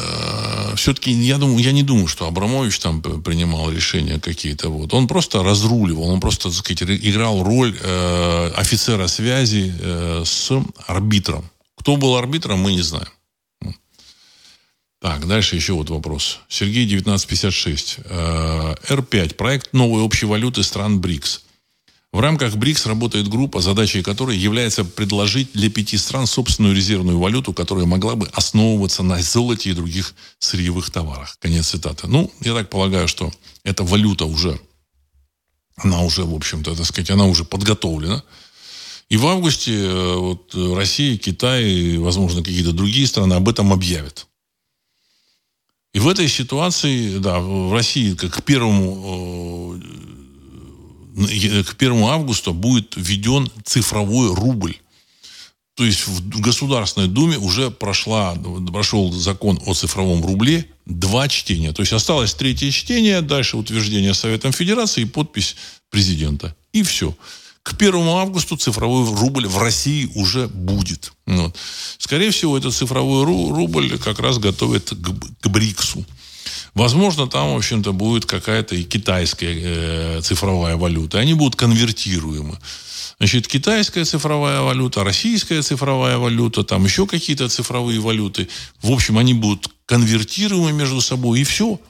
а, все-таки я думаю, я не думаю, что Абрамович там принимал решения какие-то. Вот. Он просто разруливал, он просто, так сказать, играл роль э, офицера связи э, с арбитром. Кто был арбитром, мы не знаем. Так, дальше еще вот вопрос. Сергей 1956. Р5. Проект новой общей валюты стран БРИКС. В рамках БРИКС работает группа, задачей которой является предложить для пяти стран собственную резервную валюту, которая могла бы основываться на золоте и других сырьевых товарах. Конец цитаты. Ну, я так полагаю, что эта валюта уже, она уже, в общем-то, так сказать, она уже подготовлена. И в августе э, вот, Россия, Китай возможно, какие-то другие страны об этом объявят. И в этой ситуации, да, в России как к первому, э, к первому августа будет введен цифровой рубль. То есть в Государственной Думе уже прошла, прошел закон о цифровом рубле, два чтения. То есть осталось третье чтение, дальше утверждение Советом Федерации и подпись президента. И все. К 1 августа цифровой рубль в России уже будет. Вот. Скорее всего, этот цифровой рубль как раз готовит к, к БРИКСу. Возможно, там, в общем-то, будет какая-то и китайская э, цифровая валюта. Они будут конвертируемы. Значит, китайская цифровая валюта, российская цифровая валюта, там еще какие-то цифровые валюты. В общем, они будут конвертируемы между собой, и все.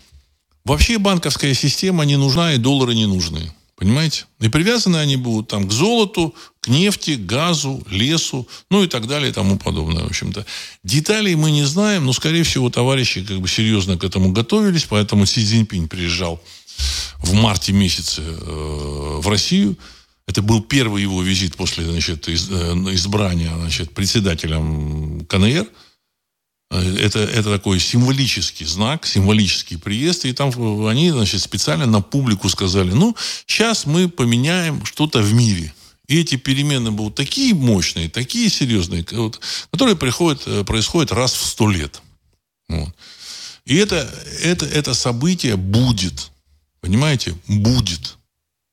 Вообще банковская система не нужна, и доллары не нужны. Понимаете? И привязаны они будут там к золоту, к нефти, газу, лесу, ну и так далее и тому подобное, в общем-то. Деталей мы не знаем, но, скорее всего, товарищи как бы серьезно к этому готовились, поэтому Си Цзиньпинь приезжал в марте месяце э, в Россию. Это был первый его визит после значит, э, избрания значит, председателем КНР – это, это такой символический знак, символический приезд. И там они значит, специально на публику сказали, ну, сейчас мы поменяем что-то в мире. И эти перемены будут такие мощные, такие серьезные, вот, которые приходят, э, происходят раз в сто лет. Вот. И это, это, это событие будет. Понимаете? Будет.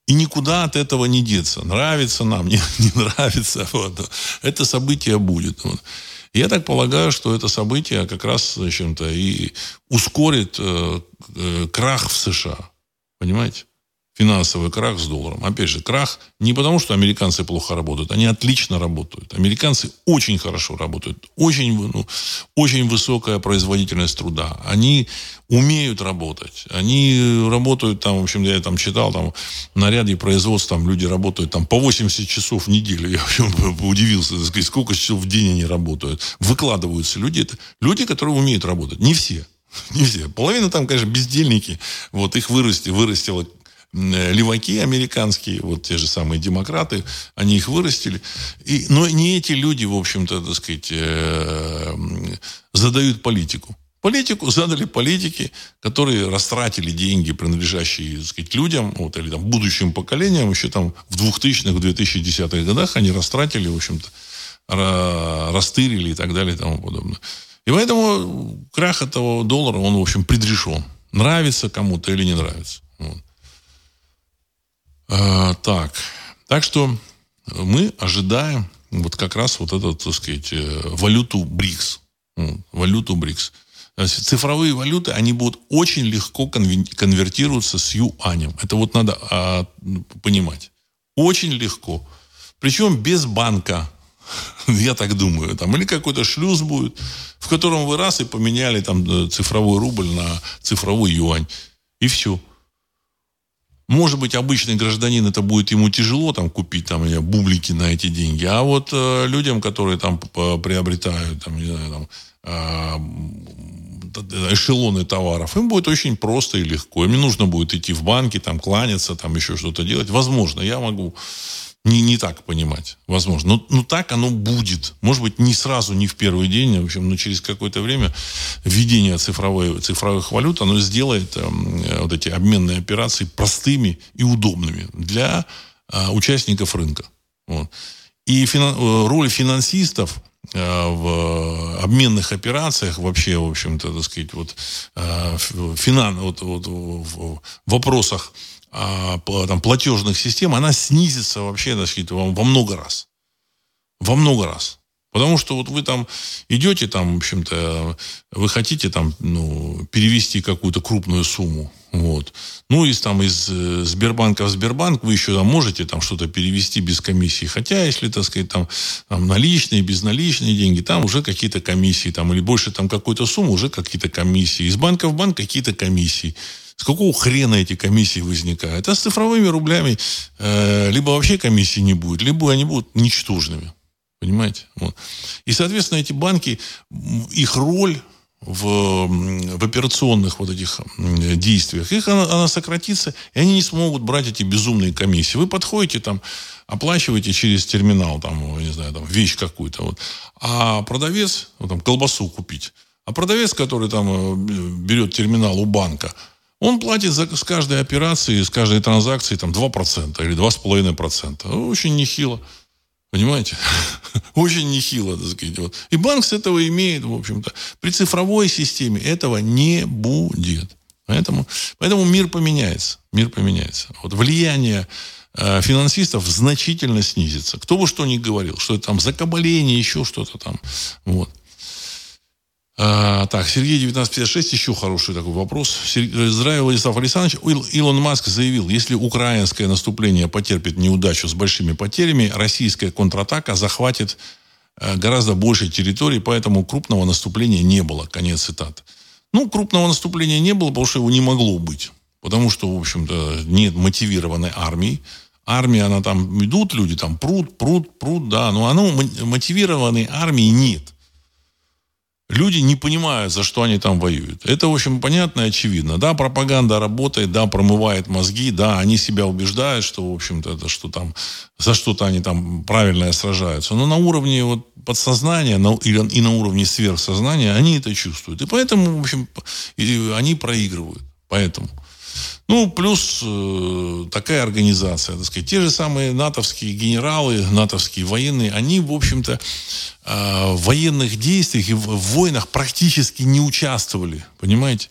И никуда от этого не деться. Нравится нам, не, не нравится. Вот. Это событие будет. Вот. Я так полагаю, что это событие как раз чем-то и ускорит э, э, крах в США. Понимаете? Финансовый крах с долларом. Опять же, крах не потому, что американцы плохо работают. Они отлично работают. Американцы очень хорошо работают. Очень, ну, очень высокая производительность труда. Они умеют работать. Они работают там, в общем, я там читал, там на ряде производств там люди работают там по 80 часов в неделю. Я в общем, удивился, сказать, сколько часов в день они работают. Выкладываются люди. Это люди, которые умеют работать. Не все. Не все. Половина там, конечно, бездельники. Вот их вырасти, вырастило Э, леваки американские, вот те же самые демократы, они их вырастили. И, но не эти люди, в общем-то, так сказать, э, задают политику. Политику задали политики, которые растратили деньги, принадлежащие так сказать, людям, вот, или там, будущим поколениям, еще там в 2000-х, 2010-х годах они растратили, в общем-то, растырили и так далее и тому подобное. И поэтому крах этого доллара, он, в общем, предрешен. Нравится кому-то или не нравится. Вот. А, так. Так что мы ожидаем вот как раз вот эту, так сказать, э, валюту БРИКС. Валюту БРИКС. Цифровые валюты, они будут очень легко конвертироваться с юанем. Это вот надо а, понимать. Очень легко. Причем без банка, я так думаю. Там, или какой-то шлюз будет, в котором вы раз и поменяли там э, цифровой рубль на цифровой юань. И все. Может быть, обычный гражданин, это будет ему тяжело там купить там, бублики на эти деньги. А вот э, людям, которые там приобретают, там, не знаю, там, э, эшелоны товаров, им будет очень просто и легко. Им не нужно будет идти в банки, там, кланяться, там, еще что-то делать. Возможно, я могу не, не так понимать, возможно. Но, но так оно будет. Может быть, не сразу, не в первый день, в общем, но через какое-то время введение цифровой, цифровых валют, оно сделает э, вот эти обменные операции простыми и удобными для э, участников рынка. Вот. И финан, э, роль финансистов э, в обменных операциях вообще, в общем-то, так сказать, вот, э, финан, вот, вот в вопросах а, там, платежных систем, она снизится вообще так сказать, во, во много раз. Во много раз. Потому что вот вы там идете, там, в общем-то, вы хотите там, ну, перевести какую-то крупную сумму. Вот. Ну, из, там, из э, Сбербанка в Сбербанк вы еще там можете там что-то перевести без комиссии. Хотя, если, так сказать, там, там наличные, безналичные деньги, там уже какие-то комиссии, там, или больше там какой-то суммы, уже какие-то комиссии. Из банка в банк какие-то комиссии. С какого хрена эти комиссии возникают? А с цифровыми рублями э, либо вообще комиссии не будет, либо они будут ничтожными. Понимаете? Вот. И, соответственно, эти банки, их роль в, в операционных вот этих действиях, их она, она сократится, и они не смогут брать эти безумные комиссии. Вы подходите там, оплачиваете через терминал, там, не знаю, там, вещь какую-то, вот, а продавец, вот, там, колбасу купить, а продавец, который там э, берет терминал у банка, он платит за, с каждой операции, с каждой транзакции там 2% или 2,5%. Очень нехило. Понимаете? Очень нехило, так сказать. Вот. И банк с этого имеет, в общем-то. При цифровой системе этого не будет. Поэтому, поэтому мир поменяется. Мир поменяется. Вот влияние э, финансистов значительно снизится. Кто бы что ни говорил, что это там закабаление, еще что-то там. Вот. А, так, Сергей 1956, еще хороший такой вопрос. Здравия, Владислав Александрович. Илон Маск заявил, если украинское наступление потерпит неудачу с большими потерями, российская контратака захватит э, гораздо больше территорий, поэтому крупного наступления не было. Конец цитаты. Ну, крупного наступления не было, потому что его не могло быть. Потому что, в общем-то, нет мотивированной армии. Армия, она там, идут люди, там, пруд, пруд, пруд, да, но оно, мотивированной армии нет. Люди не понимают, за что они там воюют. Это, в общем, понятно и очевидно. Да, пропаганда работает, да, промывает мозги, да, они себя убеждают, что, в общем-то, это что там, за что-то они там правильно сражаются. Но на уровне вот подсознания на, и на уровне сверхсознания они это чувствуют. И поэтому, в общем, они проигрывают. Поэтому. Ну, плюс э, такая организация, так сказать, те же самые натовские генералы, натовские военные, они, в общем-то, э, в военных действиях и в, войнах практически не участвовали, понимаете?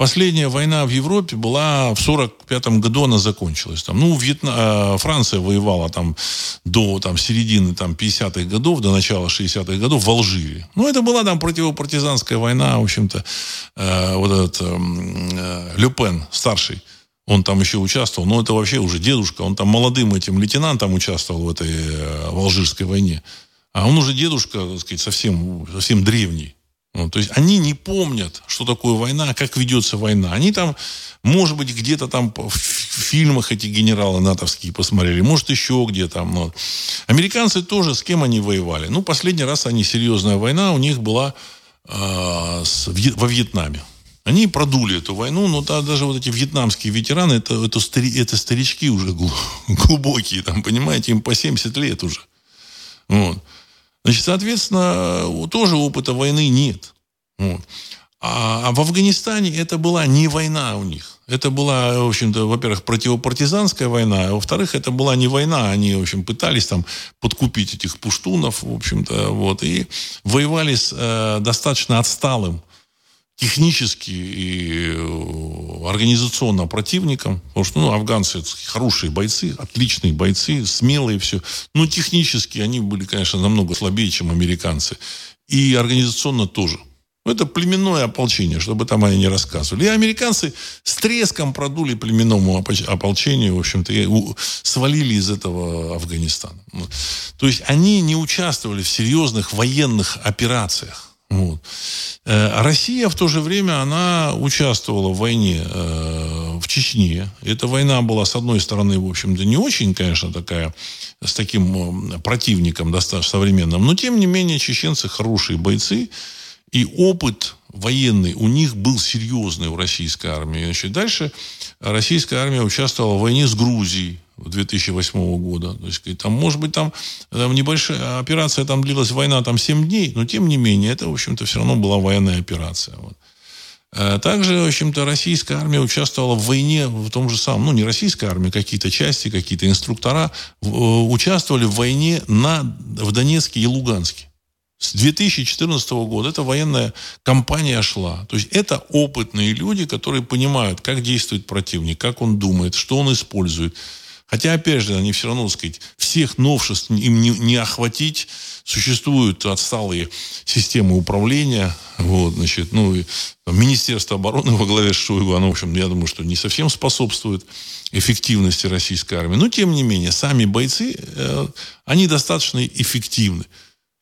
Последняя война в Европе была в 45 году, она закончилась. Там, ну, Вьетна... Э, Франция воевала там до там, середины там, 50-х годов, до начала 60-х годов в Алжире. Ну, это была там противопартизанская война, в общем-то. Э, вот этот эм, э, Люпен, старший, он там еще участвовал, но это вообще уже дедушка, он там молодым этим лейтенантом участвовал в этой э, в Алжирской войне. А он уже дедушка, так сказать, совсем, совсем древний. Ну, то есть они не помнят, что такое война, как ведется война. Они там, может быть, где-то там в фильмах эти генералы натовские посмотрели, может, еще где-то. Ну. Американцы тоже, с кем они воевали? Ну, последний раз они, серьезная война у них была э, с, во Вьетнаме. Они продули эту войну, но да, даже вот эти вьетнамские ветераны, это, это, стари, это старички уже глубокие, там, понимаете, им по 70 лет уже. Вот. Значит, соответственно, тоже опыта войны нет. Вот. А, а в Афганистане это была не война у них. Это была, в общем-то, во-первых, противопартизанская война, а во-вторых, это была не война. Они, в общем, пытались там подкупить этих пуштунов, в общем-то, вот, и воевали с э, достаточно отсталым технически и э, организационно противником, потому что ну, афганцы хорошие бойцы, отличные бойцы, смелые все, но технически они были, конечно, намного слабее, чем американцы, и организационно тоже. Это племенное ополчение, чтобы там они не рассказывали. И американцы с треском продули племенному ополчению, в общем-то, и свалили из этого Афганистана. То есть они не участвовали в серьезных военных операциях. Вот. Э, Россия в то же время, она участвовала в войне э, в Чечне. Эта война была, с одной стороны, в общем-то, не очень, конечно, такая, с таким э, противником достаточно современным, но, тем не менее, чеченцы хорошие бойцы, и опыт военный у них был серьезный у российской армии. Значит, дальше российская армия участвовала в войне с Грузией 2008 года. То есть, там, может быть, там, там небольшая операция, там длилась война там 7 дней, но тем не менее, это, в общем-то, все равно была военная операция. Вот. Э, также, в общем-то, российская армия участвовала в войне в том же самом, ну, не российская армия, какие-то части, какие-то инструктора э, участвовали в войне на, в Донецке и Луганске. С 2014 года эта военная кампания шла. То есть это опытные люди, которые понимают, как действует противник, как он думает, что он использует. Хотя, опять же, они все равно, так сказать, всех новшеств им не, не охватить. Существуют отсталые системы управления. Вот, значит, ну, и, Министерство обороны во главе с Шойгу, оно, в общем, я думаю, что не совсем способствует эффективности российской армии. Но, тем не менее, сами бойцы, э, они достаточно эффективны.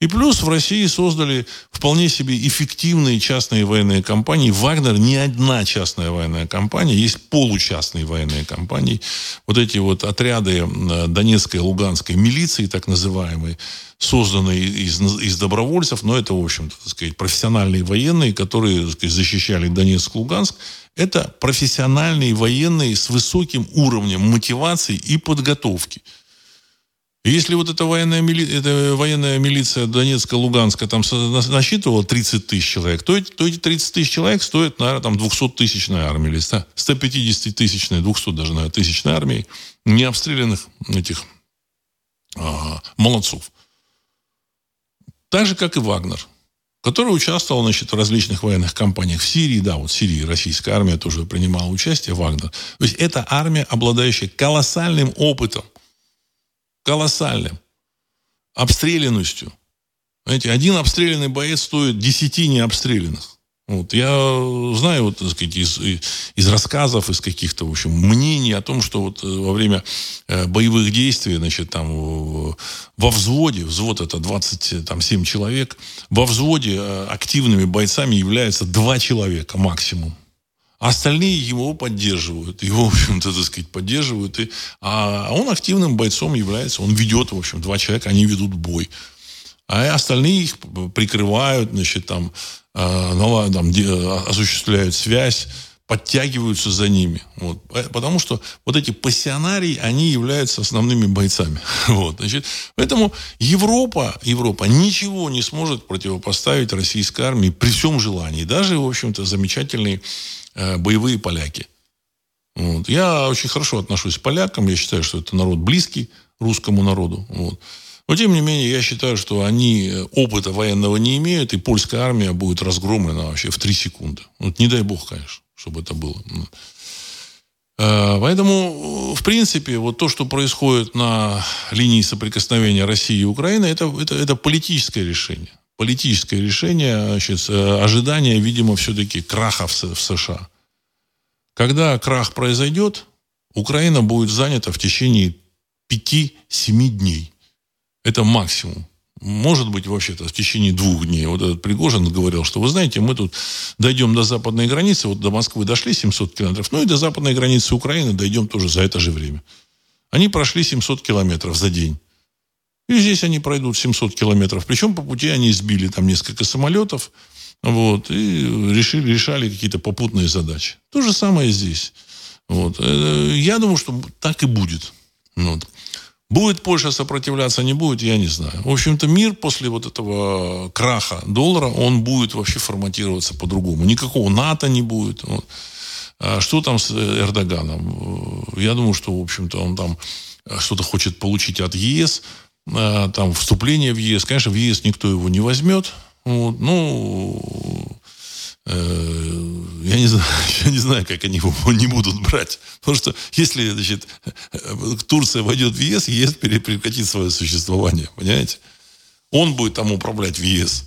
И плюс в России создали вполне себе эффективные частные военные компании. Вагнер не одна частная военная компания, есть получастные военные компании. Вот эти вот отряды Донецкой и Луганской милиции, так называемые, созданные из, из добровольцев, но это, в общем-то, сказать, профессиональные военные, которые сказать, защищали Донецк Луганск. Это профессиональные военные с высоким уровнем мотивации и подготовки. Если вот эта военная, мили... эта военная милиция Донецка, Луганска там насчитывала 30 тысяч человек, то, то эти 30 тысяч человек стоят, наверное, там 200-тысячной армии или 150-тысячной, 200 даже, наверное, тысячной армии необстрелянных этих а, молодцов. Так же, как и Вагнер, который участвовал значит, в различных военных кампаниях в Сирии. Да, вот в Сирии российская армия тоже принимала участие, Вагнер. То есть это армия, обладающая колоссальным опытом – колоссальным. Обстрелянностью. Знаете, один обстрелянный боец стоит десяти необстрелянных. Вот. Я знаю, вот, так сказать, из, из рассказов, из каких-то, в общем, мнений о том, что вот э, во время э, боевых действий, значит, там во взводе, взвод это 27 человек, во взводе э, активными бойцами являются два человека максимум. А остальные его поддерживают. Его, в общем-то, так сказать, поддерживают. И, а он активным бойцом является. Он ведет, в общем, два человека, они ведут бой. А остальные их прикрывают, значит, там, э, там, осуществляют связь, подтягиваются за ними. Вот. Э, потому что вот эти пассионарии, они являются основными бойцами. Вот. Значит, поэтому Европа, Европа ничего не сможет противопоставить российской армии при всем желании. Даже, в общем-то, замечательные э, боевые поляки. Вот. Я очень хорошо отношусь к полякам. Я считаю, что это народ близкий русскому народу. Вот. Но, тем не менее, я считаю, что они э, опыта военного не имеют, и польская армия будет разгромлена вообще в три секунды. Вот не дай бог, конечно, чтобы это было. Э, поэтому, в принципе, вот то, что происходит на линии соприкосновения России и Украины, это, это, это политическое решение. Политическое решение, значит, э, ожидание, видимо, все-таки краха в, в США. Когда крах произойдет, Украина будет занята в течение 5-7 дней. Это максимум. Может быть, вообще-то в течение двух дней. Вот этот Пригожин говорил, что, вы знаете, мы тут дойдем до западной границы, вот до Москвы дошли 700 километров, ну и до западной границы Украины дойдем тоже за это же время. Они прошли 700 километров за день. И здесь они пройдут 700 километров. Причем по пути они сбили там несколько самолетов, вот, и решили, решали какие-то попутные задачи. То же самое здесь. Вот. Э, я думаю, что так и будет. Вот. Будет Польша сопротивляться, не будет, я не знаю. В общем-то, мир после вот этого краха доллара, он будет вообще форматироваться по-другому. Никакого НАТО не будет. Вот. А что там с Эрдоганом? Я думаю, что, в общем-то, он там что-то хочет получить от ЕС, там вступление в ЕС. Конечно, в ЕС никто его не возьмет. Вот. Ну, Э, я не знаю, я не знаю, как они его не будут брать. Потому что если значит, Турция войдет в ЕС, ЕС прекратит свое существование. Понимаете? Он будет там управлять в ЕС.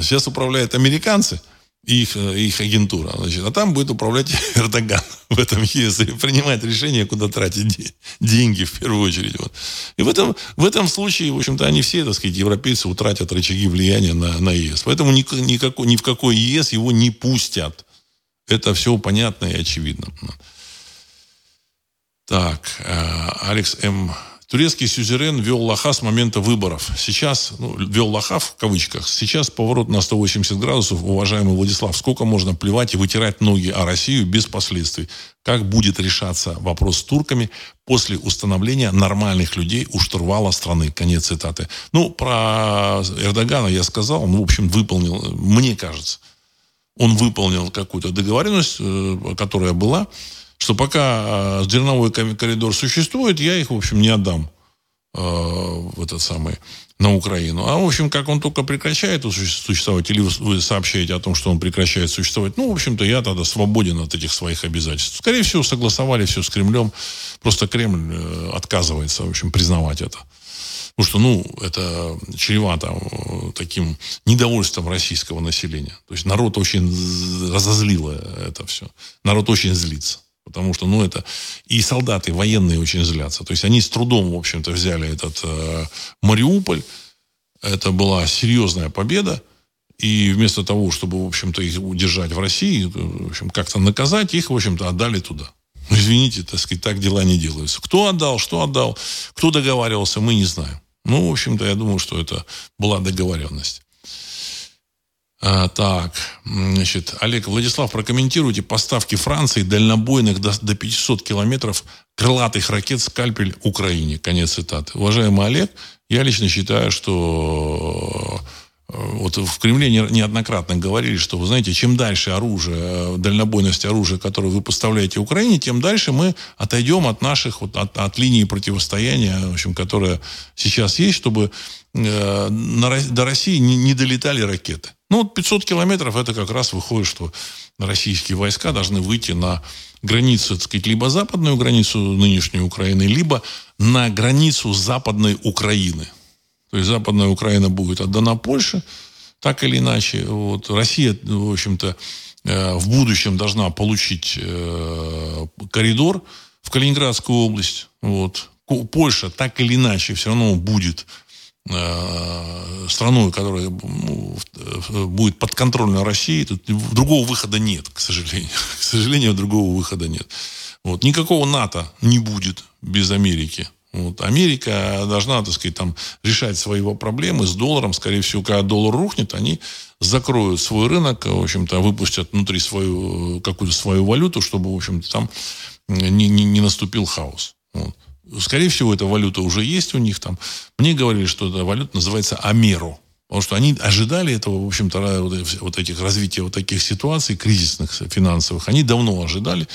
Сейчас управляют американцы – их, э, их агентура. Значит, а там будет управлять Эрдоган в этом ЕС и принимать решение, куда тратить деньги в первую очередь. Вот. И в этом, в этом случае, в общем-то, они все, так сказать, европейцы утратят рычаги влияния на, на ЕС. Поэтому ни, никакой, ни в какой ЕС его не пустят. Это все понятно и очевидно. Так, э, Алекс М. Турецкий сюзерен вел лоха с момента выборов. Сейчас, ну, вел лоха в кавычках, сейчас поворот на 180 градусов, уважаемый Владислав. Сколько можно плевать и вытирать ноги о Россию без последствий? Как будет решаться вопрос с турками после установления нормальных людей у штурвала страны? Конец цитаты. Ну, про Эрдогана я сказал, он, в общем, выполнил, мне кажется, он выполнил какую-то договоренность, э, которая была что пока э, зерновой коридор существует, я их, в общем, не отдам э, в этот самый на Украину. А, в общем, как он только прекращает существовать, или вы сообщаете о том, что он прекращает существовать, ну, в общем-то, я тогда свободен от этих своих обязательств. Скорее всего, согласовали все с Кремлем. Просто Кремль э, отказывается, в общем, признавать это. Потому что, ну, это чревато таким недовольством российского населения. То есть народ очень разозлило это все. Народ очень злится. Потому что, ну, это... И солдаты военные очень злятся. То есть они с трудом, в общем-то, взяли этот э, Мариуполь. Это была серьезная победа. И вместо того, чтобы, в общем-то, их удержать в России, в общем, как-то наказать, их, в общем-то, отдали туда. Ну, извините, так сказать, так дела не делаются. Кто отдал, что отдал, кто договаривался, мы не знаем. Ну, в общем-то, я думаю, что это была договоренность. А, так, значит, Олег, Владислав, прокомментируйте поставки Франции дальнобойных до, до 500 километров крылатых ракет «Скальпель» Украине. Конец цитаты. Уважаемый Олег, я лично считаю, что э, вот в Кремле неоднократно говорили, что, вы знаете, чем дальше оружие, э, дальнобойность оружия, которое вы поставляете Украине, тем дальше мы отойдем от наших, вот, от, от линии противостояния, в общем, которая сейчас есть, чтобы э, на, до России не, не долетали ракеты. Ну, вот 500 километров, это как раз выходит, что российские войска должны выйти на границу, так сказать, либо западную границу нынешней Украины, либо на границу западной Украины. То есть западная Украина будет отдана Польше, так или иначе. Вот. Россия, в общем-то, э, в будущем должна получить э, коридор в Калининградскую область. Вот. Польша так или иначе все равно будет страной, которая ну, будет подконтрольна России, тут другого выхода нет, к сожалению. К сожалению, другого выхода нет. Вот. Никакого НАТО не будет без Америки. Вот. Америка должна, так сказать, там, решать свои проблемы с долларом. Скорее всего, когда доллар рухнет, они закроют свой рынок, в общем-то, выпустят внутри свою, какую-то свою валюту, чтобы, в общем-то, там не, не, не наступил хаос. Вот. Скорее всего, эта валюта уже есть у них там. Мне говорили, что эта валюта называется Амеро. Потому что они ожидали этого, в общем-то, вот этих развития вот таких ситуаций, кризисных финансовых. Они давно ожидали.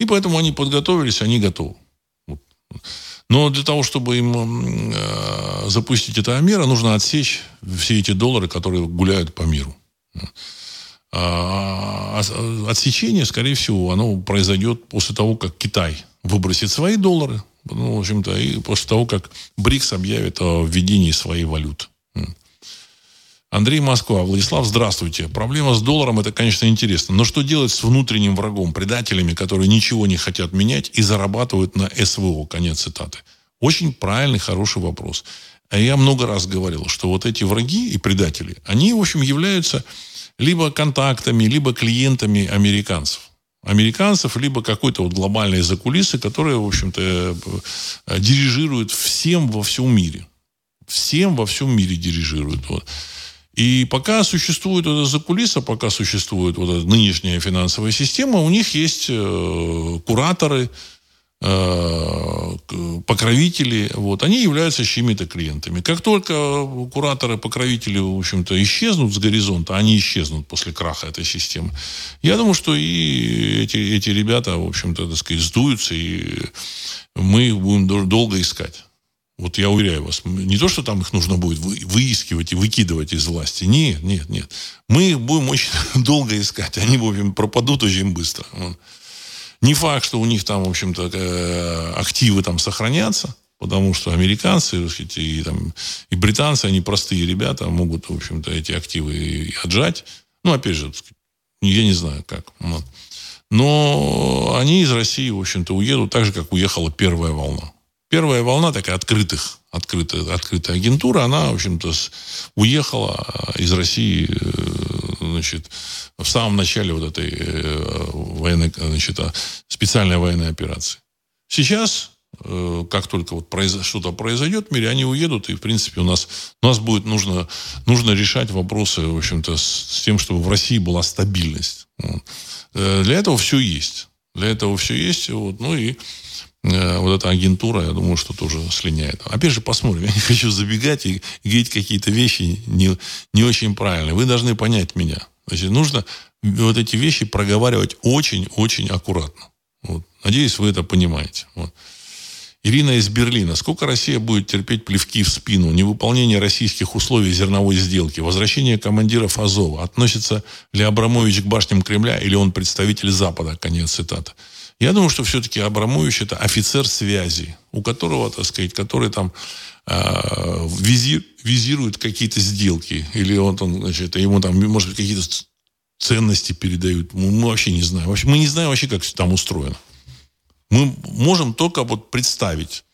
И поэтому они подготовились, они готовы. Но для того, чтобы им э, запустить это Амера, нужно отсечь все эти доллары, которые гуляют по миру. А, а отсечение, скорее всего, оно произойдет после того, как Китай выбросит свои доллары, ну, в общем-то, и после того, как БРИКС объявит о введении своей валюты. Андрей Москва. Владислав, здравствуйте. Проблема с долларом, это, конечно, интересно. Но что делать с внутренним врагом, предателями, которые ничего не хотят менять и зарабатывают на СВО? Конец цитаты. Очень правильный, хороший вопрос. Я много раз говорил, что вот эти враги и предатели, они, в общем, являются либо контактами, либо клиентами американцев американцев, либо какой-то вот глобальной закулисы, которая, в общем-то, э, дирижирует всем во всем мире. Всем во всем мире дирижирует. Вот. И пока существует эта закулиса, пока существует вот эта нынешняя финансовая система, у них есть э, кураторы, Э, покровители, вот, они являются чьими-то клиентами. Как только кураторы, покровители, в общем-то, исчезнут с горизонта, они исчезнут после краха этой системы, я думаю, что и эти, эти ребята, в общем-то, так сказать, сдуются, и мы будем долго искать. Вот я уверяю вас, не то, что там их нужно будет выискивать и выкидывать из власти. Нет, нет, нет. Мы их будем очень долго искать. Они, в общем, пропадут очень быстро. Не факт, что у них там, в общем-то, э, активы там сохранятся, потому что американцы и, там, и британцы, они простые ребята, могут, в общем-то, эти активы и отжать. Ну, опять же, я не знаю, как. Но они из России, в общем-то, уедут так же, как уехала первая волна. Первая волна такая открытых, открытая, открытая агентура, она, в общем-то, уехала э, из России э, значит, в самом начале вот этой э, военной, значит, а, специальной военной операции. Сейчас, э, как только вот что-то произойдет в мире, они уедут, и, в принципе, у нас, у нас будет нужно, нужно решать вопросы, в общем-то, с, с тем, чтобы в России была стабильность. Вот. Э, для этого все есть. Для этого все есть. Вот. Ну и вот эта агентура, я думаю, что тоже слиняет. Опять же, посмотрим. Я не хочу забегать и, говорить какие-то вещи не, не очень правильные. Вы должны понять меня. Значит, нужно вот эти вещи проговаривать очень-очень аккуратно. Вот. Надеюсь, вы это понимаете. Вот. Ирина из Берлина. Сколько Россия будет терпеть плевки в спину, невыполнение российских условий зерновой сделки, возвращение командиров Азова? Относится ли Абрамович к башням Кремля или он представитель Запада? Конец цитаты. Я думаю, что все-таки Абрамович это офицер связи, у которого, так сказать, который там визи, визирует какие-то сделки. Или он там, значит, ему там, может быть, какие-то ценности передают. Мы, мы вообще не знаем. Вообще, мы не знаем вообще, как там устроено. Мы можем только вот представить.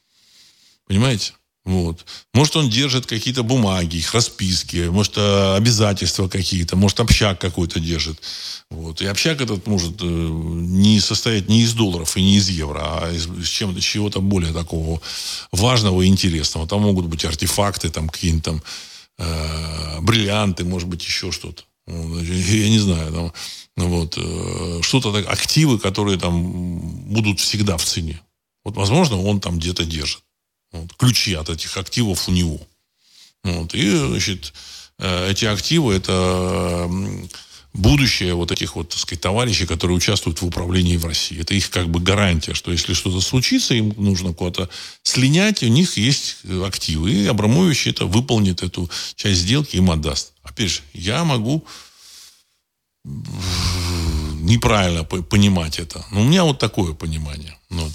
Понимаете? Вот. Может, он держит какие-то бумаги, их расписки, может, э, обязательства какие-то, может, общак какой-то держит. Вот. И общак этот может э, не состоять не из долларов и не из евро, а из, из чем-то, чего-то более такого важного и интересного. Там могут быть артефакты, там какие-нибудь там э, бриллианты, может быть, еще что-то. Я не знаю, там, вот, э, что-то так, активы, которые там будут всегда в цене. Вот, возможно, он там где-то держит. Вот, ключи от этих активов у него. Вот, и, значит, э, эти активы это будущее вот этих вот, так сказать, товарищей, которые участвуют в управлении в России. Это их как бы гарантия, что если что-то случится, им нужно куда-то слинять, у них есть активы. И Абрамович это выполнит эту часть сделки, им отдаст. Опять же, я могу неправильно понимать это. Но у меня вот такое понимание. Вот.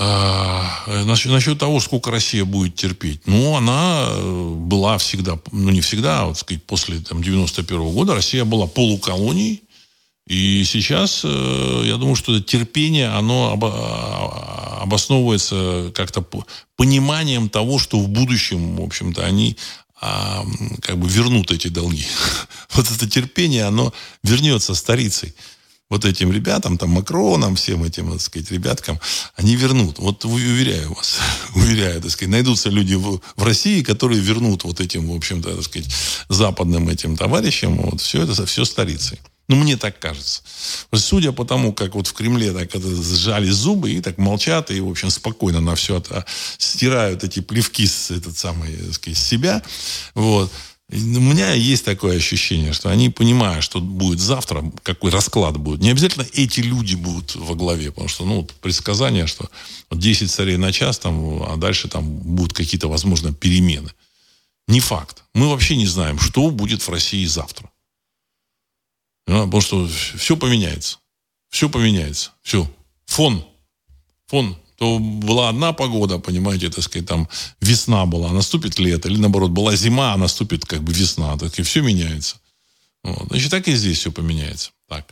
А, насчет, насчет того, сколько Россия будет терпеть. Ну, она э, была всегда, ну, не всегда, а вот, сказать, после там, 91 -го года Россия была полуколонией. И сейчас, э, я думаю, что терпение, оно а, обосновывается как-то пониманием того, что в будущем, в общем-то, они а, как бы вернут эти долги. Вот это терпение, оно вернется старицей вот этим ребятам, там, Макроном, всем этим, так сказать, ребяткам, они вернут. Вот уверяю вас, уверяю, так сказать, найдутся люди в, в России, которые вернут вот этим, в общем-то, так сказать, западным этим товарищам вот все это, все старицей. Ну, мне так кажется. Судя по тому, как вот в Кремле так это сжали зубы и так молчат, и, в общем, спокойно на все это стирают эти плевки с, этот самый, так сказать, с себя, вот, у меня есть такое ощущение, что они понимают, что будет завтра, какой расклад будет. Не обязательно эти люди будут во главе, потому что, ну, предсказание, что 10 царей на час, там, а дальше там будут какие-то, возможно, перемены. Не факт. Мы вообще не знаем, что будет в России завтра. Потому что все поменяется. Все поменяется. Все. Фон. Фон то была одна погода, понимаете, так сказать, там весна была, наступит лето, или наоборот, была зима, а наступит как бы весна, так и все меняется. Вот. Значит, так и здесь все поменяется. Так.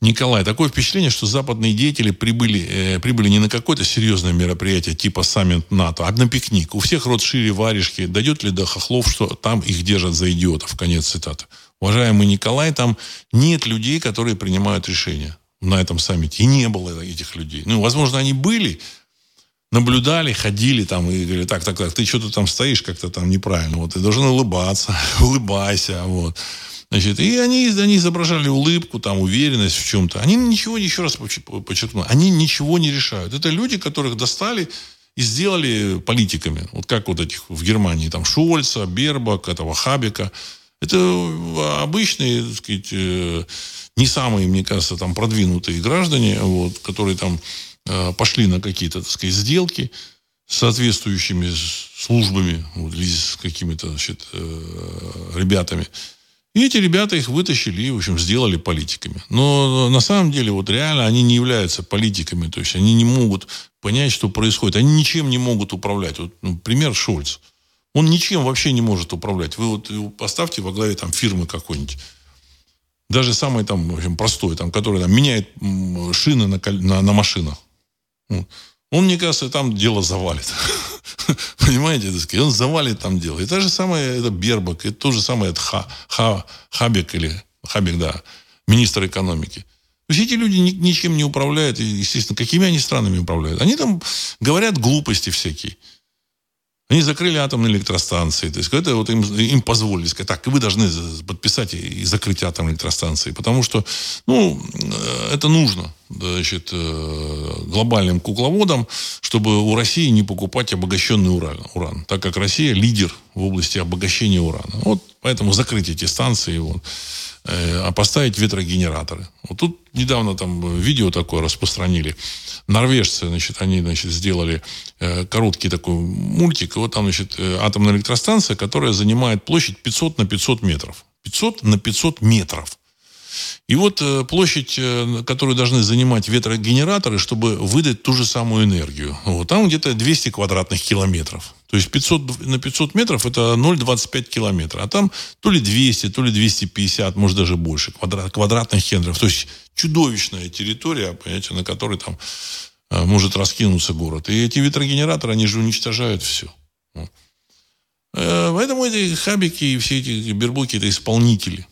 Николай, такое впечатление, что западные деятели прибыли, э, прибыли не на какое-то серьезное мероприятие типа саммит НАТО, а на пикник. У всех рот шире варежки. Дойдет ли до хохлов, что там их держат за идиотов? Конец цитаты. Уважаемый Николай, там нет людей, которые принимают решения на этом саммите. И не было этих людей. Ну, возможно, они были, наблюдали, ходили там и говорили, так, так, так, ты что-то там стоишь как-то там неправильно. Вот ты должен улыбаться, улыбайся. Вот. Значит, и они, они изображали улыбку, там, уверенность в чем-то. Они ничего, еще раз подчеркну, они ничего не решают. Это люди, которых достали и сделали политиками. Вот как вот этих в Германии, там, Шольца, Бербак, этого Хабика. Это обычные, так сказать, э, не самые, мне кажется, там продвинутые граждане, вот, которые там э, пошли на какие-то, так сказать, сделки с соответствующими службами, вот, или с какими-то, значит, э, ребятами. И эти ребята их вытащили и, в общем, сделали политиками. Но на самом деле, вот реально они не являются политиками. То есть они не могут понять, что происходит. Они ничем не могут управлять. Вот, ну, пример Шольц. Он ничем вообще не может управлять. Вы вот поставьте во главе там фирмы какой-нибудь даже самый там, в общем, простой, там, который там, меняет шины на, на, на машинах. Он, мне кажется, там дело завалит. Понимаете, сказать, он завалит там дело. И то же самое это Бербак, и то же самое это Ха, Ха, Хабек или Хабек, да, министр экономики. То есть эти люди ни, ничем не управляют, и, естественно, какими они странами управляют? Они там говорят глупости всякие. Они закрыли атомные электростанции. То есть это вот им, им позволили сказать, так, вы должны подписать и закрыть атомные электростанции. Потому что, ну, э, это нужно значит, э, глобальным кукловодам, чтобы у России не покупать обогащенный уран, уран так как Россия лидер в области обогащения урана. Вот поэтому закрыть эти станции. Вот. Э, а поставить ветрогенераторы. Вот тут недавно там видео такое распространили. Норвежцы, значит, они, значит, сделали э, короткий такой мультик. И вот там, значит, э, атомная электростанция, которая занимает площадь 500 на 500 метров. 500 на 500 метров. И вот площадь, которую должны занимать ветрогенераторы, чтобы выдать ту же самую энергию. Вот, там где-то 200 квадратных километров. То есть 500, на 500 метров это 0,25 километра. А там то ли 200, то ли 250, может даже больше квадрат, квадратных километров. То есть чудовищная территория, понимаете, на которой там э, может раскинуться город. И эти ветрогенераторы, они же уничтожают все. Поэтому эти хабики и все эти бербуки это исполнители.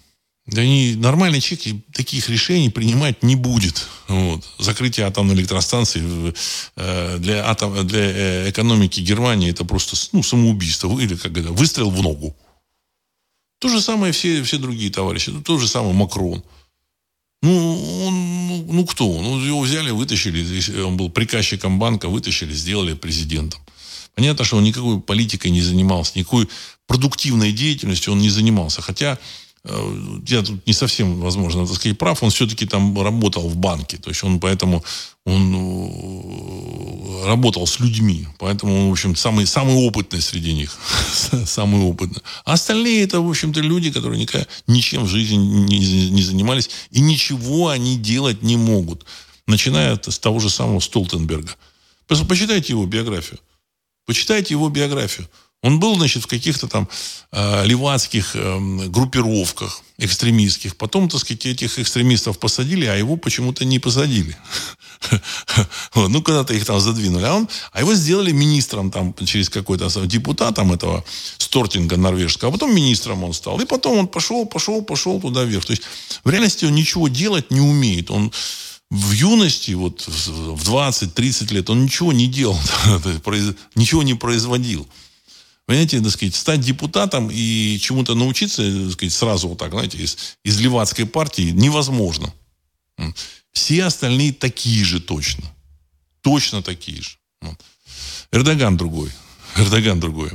Да не, нормальный человек таких решений принимать не будет. Вот. Закрытие атомной электростанции э, для, атом, для э, экономики Германии это просто ну, самоубийство. Или как это, выстрел в ногу. То же самое все, все другие товарищи. То же самое Макрон. Ну, он, ну, ну кто? Ну, его взяли, вытащили. Он был приказчиком банка, вытащили, сделали президентом. Понятно, что он никакой политикой не занимался, никакой продуктивной деятельностью он не занимался. Хотя я тут не совсем, возможно, так сказать, прав, он все-таки там работал в банке, то есть он поэтому он работал с людьми, поэтому он, в общем, самый, самый опытный среди них. самый опытный. А остальные это, в общем-то, люди, которые никогда, ничем в жизни не, не занимались, и ничего они делать не могут. Начиная с того же самого Столтенберга. Почитайте его биографию. Почитайте его биографию. Он был, значит, в каких-то там э, левацких э, группировках экстремистских. Потом, так сказать, этих экстремистов посадили, а его почему-то не посадили. Ну, когда-то их там задвинули. А, он, а его сделали министром там через какой-то депутатом этого Стортинга норвежского. А потом министром он стал. И потом он пошел, пошел, пошел туда вверх. То есть, в реальности он ничего делать не умеет. Он в юности, вот в 20-30 лет, он ничего не делал, ничего не производил. Понимаете, так сказать, стать депутатом и чему-то научиться, так сказать, сразу вот так, знаете, из, из левацкой партии невозможно. Все остальные такие же точно. Точно такие же. Эрдоган другой. Эрдоган другой.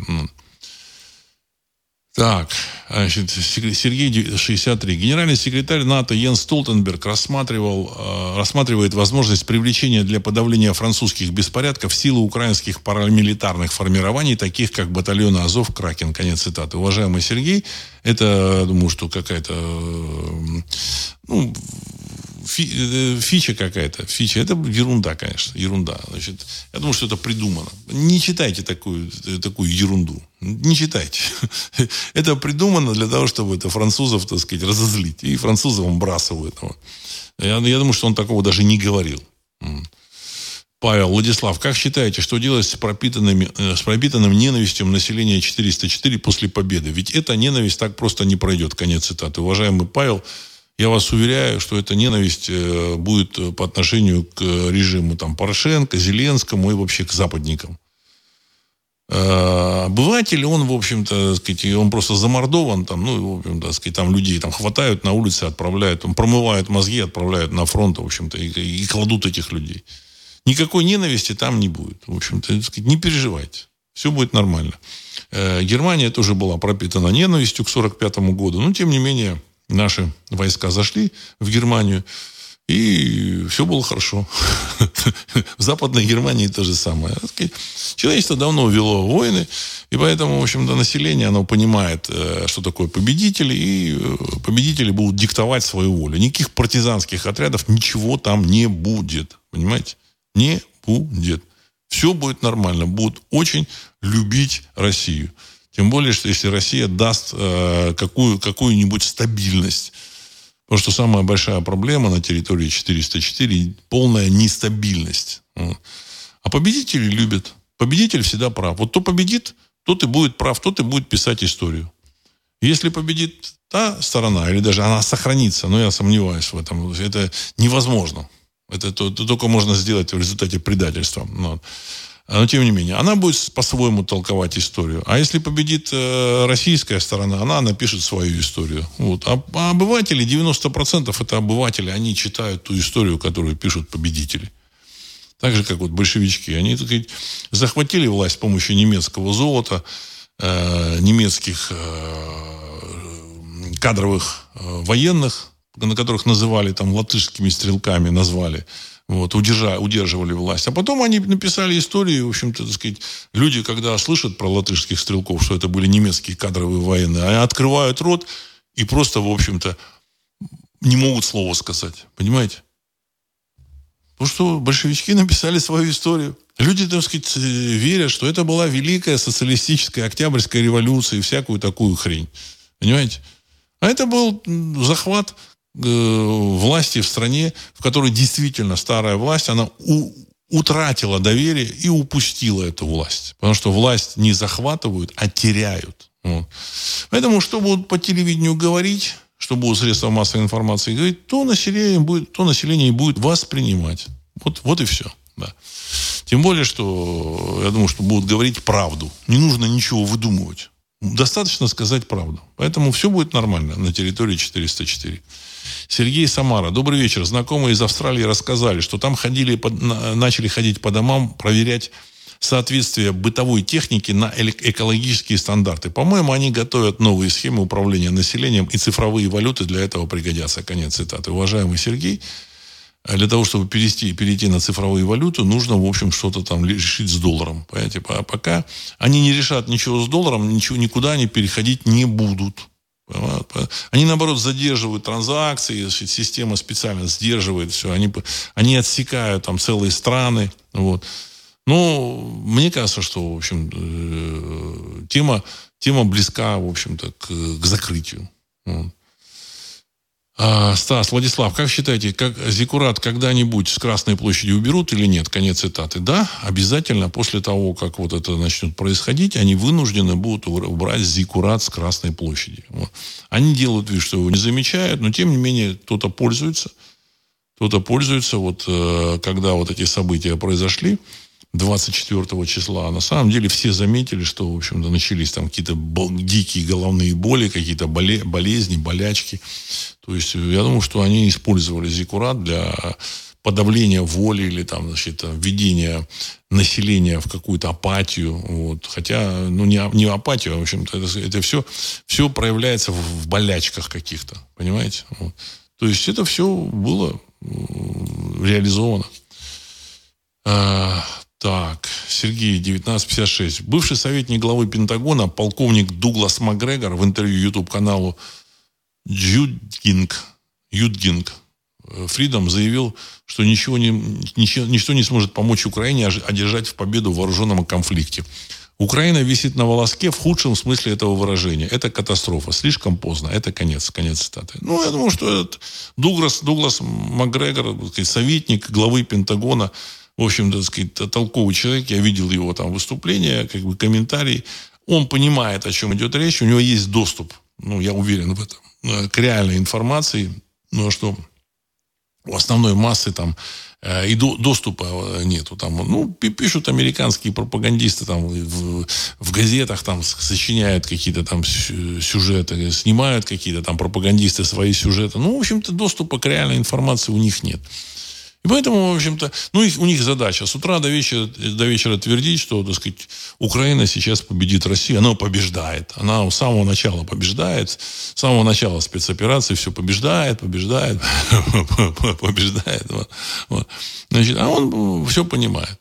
Так, значит, Сергей 63. Генеральный секретарь НАТО Йен Столтенберг рассматривал, э, рассматривает возможность привлечения для подавления французских беспорядков силы украинских парамилитарных формирований, таких как батальоны Азов, Кракен. Конец цитаты. Уважаемый Сергей, это, думаю, что какая-то э, ну, фи, э, фича какая-то. Фича. Это ерунда, конечно. Ерунда. Значит, я думаю, что это придумано. Не читайте такую, э, такую ерунду. Не читайте. Это придумано для того, чтобы это французов, так сказать, разозлить. И французов он бросал Я, я думаю, что он такого даже не говорил. Павел, Владислав, как считаете, что делать с, пропитанными, э, с пропитанным ненавистью населения 404 после победы? Ведь эта ненависть так просто не пройдет. Конец цитаты. Уважаемый Павел, я вас уверяю, что эта ненависть э, будет э, по отношению к режиму там, Порошенко, Зеленскому и вообще к западникам. Э, обыватель, он, в общем-то, сказать, он просто замордован, там, ну, в сказать, там людей там хватают на улице, отправляют, там, промывают мозги, отправляют на фронт, в общем-то, и, и кладут этих людей. Никакой ненависти там не будет. В общем-то, не переживайте. Все будет нормально. Германия тоже была пропитана ненавистью к 1945 году, но, тем не менее, наши войска зашли в Германию, и все было хорошо. В Западной Германии то же самое. Человечество давно вело войны, и поэтому, в общем-то, население, оно понимает, э, что такое победители, и э, победители будут диктовать свою волю. Никаких партизанских отрядов, ничего там не будет. Понимаете? Не будет. Все будет нормально. Будут очень любить Россию. Тем более, что если Россия даст э, какую, какую-нибудь стабильность. Потому что самая большая проблема на территории 404 – полная нестабильность. А победители любят. Победитель всегда прав. Вот кто победит, тот и будет прав, тот и будет писать историю. Если победит та сторона, или даже она сохранится, но я сомневаюсь в этом, это невозможно. Это, это только можно сделать в результате предательства. Но. Но тем не менее, она будет по-своему толковать историю. А если победит э, российская сторона, она напишет свою историю. Вот. А, а обыватели, 90% это обыватели, они читают ту историю, которую пишут победители. Так же, как вот большевички. Они, так сказать, захватили власть с помощью немецкого золота, э, немецких э, кадровых э, военных, на которых называли там латышскими стрелками, назвали вот, удерживали власть. А потом они написали историю, в общем-то, так сказать, люди, когда слышат про латышских стрелков, что это были немецкие кадровые военные, они открывают рот и просто, в общем-то, не могут слова сказать. Понимаете? Потому что большевички написали свою историю. Люди, так сказать, верят, что это была великая социалистическая октябрьская революция и всякую такую хрень. Понимаете? А это был захват Э, власти в стране, в которой действительно старая власть, она у, утратила доверие и упустила эту власть. Потому что власть не захватывают, а теряют. Вот. Поэтому, что будут по телевидению говорить, что будут средства массовой информации говорить, то население будет, то население будет воспринимать. Вот, вот и все. Да. Тем более, что я думаю, что будут говорить правду. Не нужно ничего выдумывать. Достаточно сказать правду. Поэтому все будет нормально на территории 404. Сергей Самара. Добрый вечер. Знакомые из Австралии рассказали, что там ходили, начали ходить по домам, проверять соответствие бытовой техники на экологические стандарты. По-моему, они готовят новые схемы управления населением, и цифровые валюты для этого пригодятся. Конец цитаты. Уважаемый Сергей, для того, чтобы перейти, перейти на цифровые валюты, нужно, в общем, что-то там решить с долларом. Понимаете? А пока они не решат ничего с долларом, ничего, никуда они переходить не будут. Они, наоборот, задерживают транзакции, система специально сдерживает все. Они, они отсекают там целые страны. Вот. Ну, мне кажется, что, в общем, э, тема, тема близка, в общем-то, к, к закрытию. Вот. А, Стас, Владислав, как считаете, как Зикурат когда-нибудь с Красной площади уберут или нет? Конец цитаты. Да, обязательно после того, как вот это начнет происходить, они вынуждены будут убрать Зикурат с Красной площади. Вот. Они делают вид, что его не замечают, но тем не менее кто-то пользуется. Кто-то пользуется, вот э, когда вот эти события произошли, 24 числа. На самом деле все заметили, что, в общем-то, начались там какие-то дикие головные боли, какие-то болезни, болячки. То есть я думаю, что они использовали зикурат для подавления воли или там, значит, введения населения в какую-то апатию. Вот. Хотя, ну, не, не апатию, а, в общем-то, это, это все, все проявляется в, в болячках каких-то. Понимаете? Вот. То есть это все было реализовано. Так, Сергей, 1956. Бывший советник главы Пентагона, полковник Дуглас Макгрегор в интервью YouTube-каналу Юдгинг, Юдгинг Фридом заявил, что ничего не, ничего, ничто не сможет помочь Украине одержать в победу в вооруженном конфликте. Украина висит на волоске в худшем смысле этого выражения. Это катастрофа. Слишком поздно. Это конец. Конец цитаты. Ну, я думаю, что этот Дуглас, Дуглас Макгрегор, советник главы Пентагона, в общем, так сказать, толковый человек, я видел его там выступления, как бы комментарий, он понимает, о чем идет речь, у него есть доступ, ну, я уверен в этом, э, к реальной информации, но что у основной массы там э, и до, доступа э, нету. Там, ну, пишут американские пропагандисты там в, в газетах, там сочиняют какие-то там сюжеты, снимают какие-то там пропагандисты свои сюжеты. Ну, в общем-то, доступа к реальной информации у них нет. И поэтому, в общем-то, ну, их, у них задача с утра до вечера, до вечера твердить, что, так сказать, Украина сейчас победит Россию. Она побеждает. Она с самого начала побеждает. С самого начала спецоперации все побеждает, побеждает, побеждает. Значит, а он все понимает.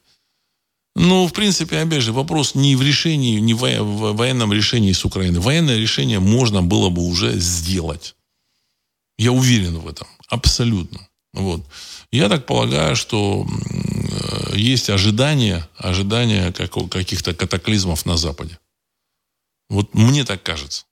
Ну, в принципе, опять же, вопрос не в решении, не в военном решении с Украиной. Военное решение можно было бы уже сделать. Я уверен в этом. Абсолютно. Вот. Я так полагаю, что э, есть ожидания, ожидания каких-то катаклизмов на Западе. Вот мне так кажется.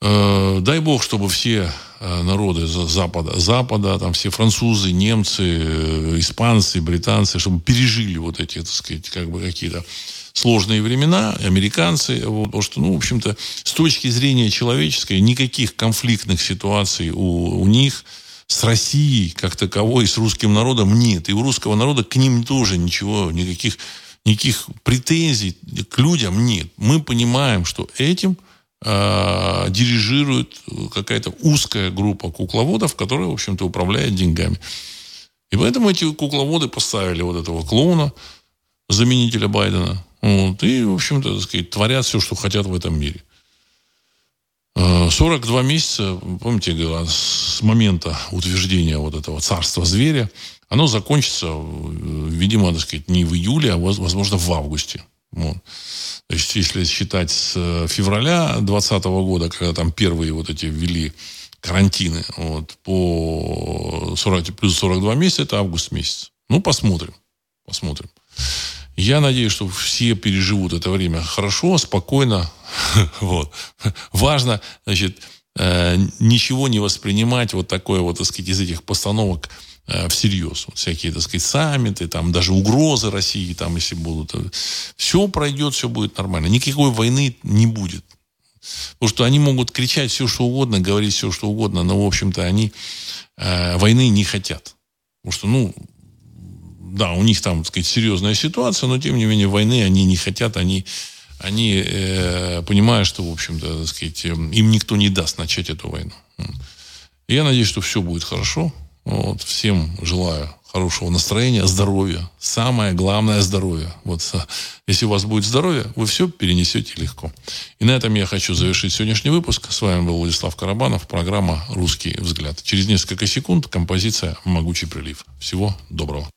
Э, дай бог, чтобы все э, народы Запада, Запада, там все французы, немцы, испанцы, британцы, чтобы пережили вот эти, так сказать, как бы какие-то сложные времена, американцы, вот, потому что, ну, в общем-то, с точки зрения человеческой, никаких конфликтных ситуаций у, у них – с Россией как таковой, с русским народом нет. И у русского народа к ним тоже ничего, никаких, никаких претензий к людям нет. Мы понимаем, что этим э, дирижирует какая-то узкая группа кукловодов, которая, в общем-то, управляет деньгами. И поэтому эти кукловоды поставили вот этого клоуна, заменителя Байдена. Вот, и, в общем-то, сказать, творят все, что хотят в этом мире. 42 э, месяца, помните, с момента утверждения вот этого царства зверя, оно закончится, э, видимо, так сказать, не в июле, а, возможно, в августе. Вот. То есть, если считать с э, февраля 2020 года, когда там первые вот эти ввели карантины, вот, по 40, плюс 42 месяца, это август месяц. Ну, посмотрим. Посмотрим. Я надеюсь, что все переживут это время хорошо, спокойно. вот. Важно, значит, э, ничего не воспринимать вот такое вот, так сказать, из этих постановок э, всерьез. Вот всякие, так сказать, саммиты, там даже угрозы России, там, если будут. Все пройдет, все будет нормально. Никакой войны не будет. Потому что они могут кричать все, что угодно, говорить все, что угодно, но, в общем-то, они э, войны не хотят. Потому что, ну, да, у них там, так сказать, серьезная ситуация, но, тем не менее, войны они не хотят, они, они э, понимают, что, в общем-то, так сказать, эм, им никто не даст начать эту войну. Я надеюсь, что все будет хорошо. Вот, всем желаю хорошего настроения, здоровья. Самое главное – здоровье. Вот если у вас будет здоровье, вы все перенесете легко. И на этом я хочу завершить сегодняшний выпуск. С вами был Владислав Карабанов, программа «Русский взгляд». Через несколько секунд композиция «Могучий прилив». Всего доброго.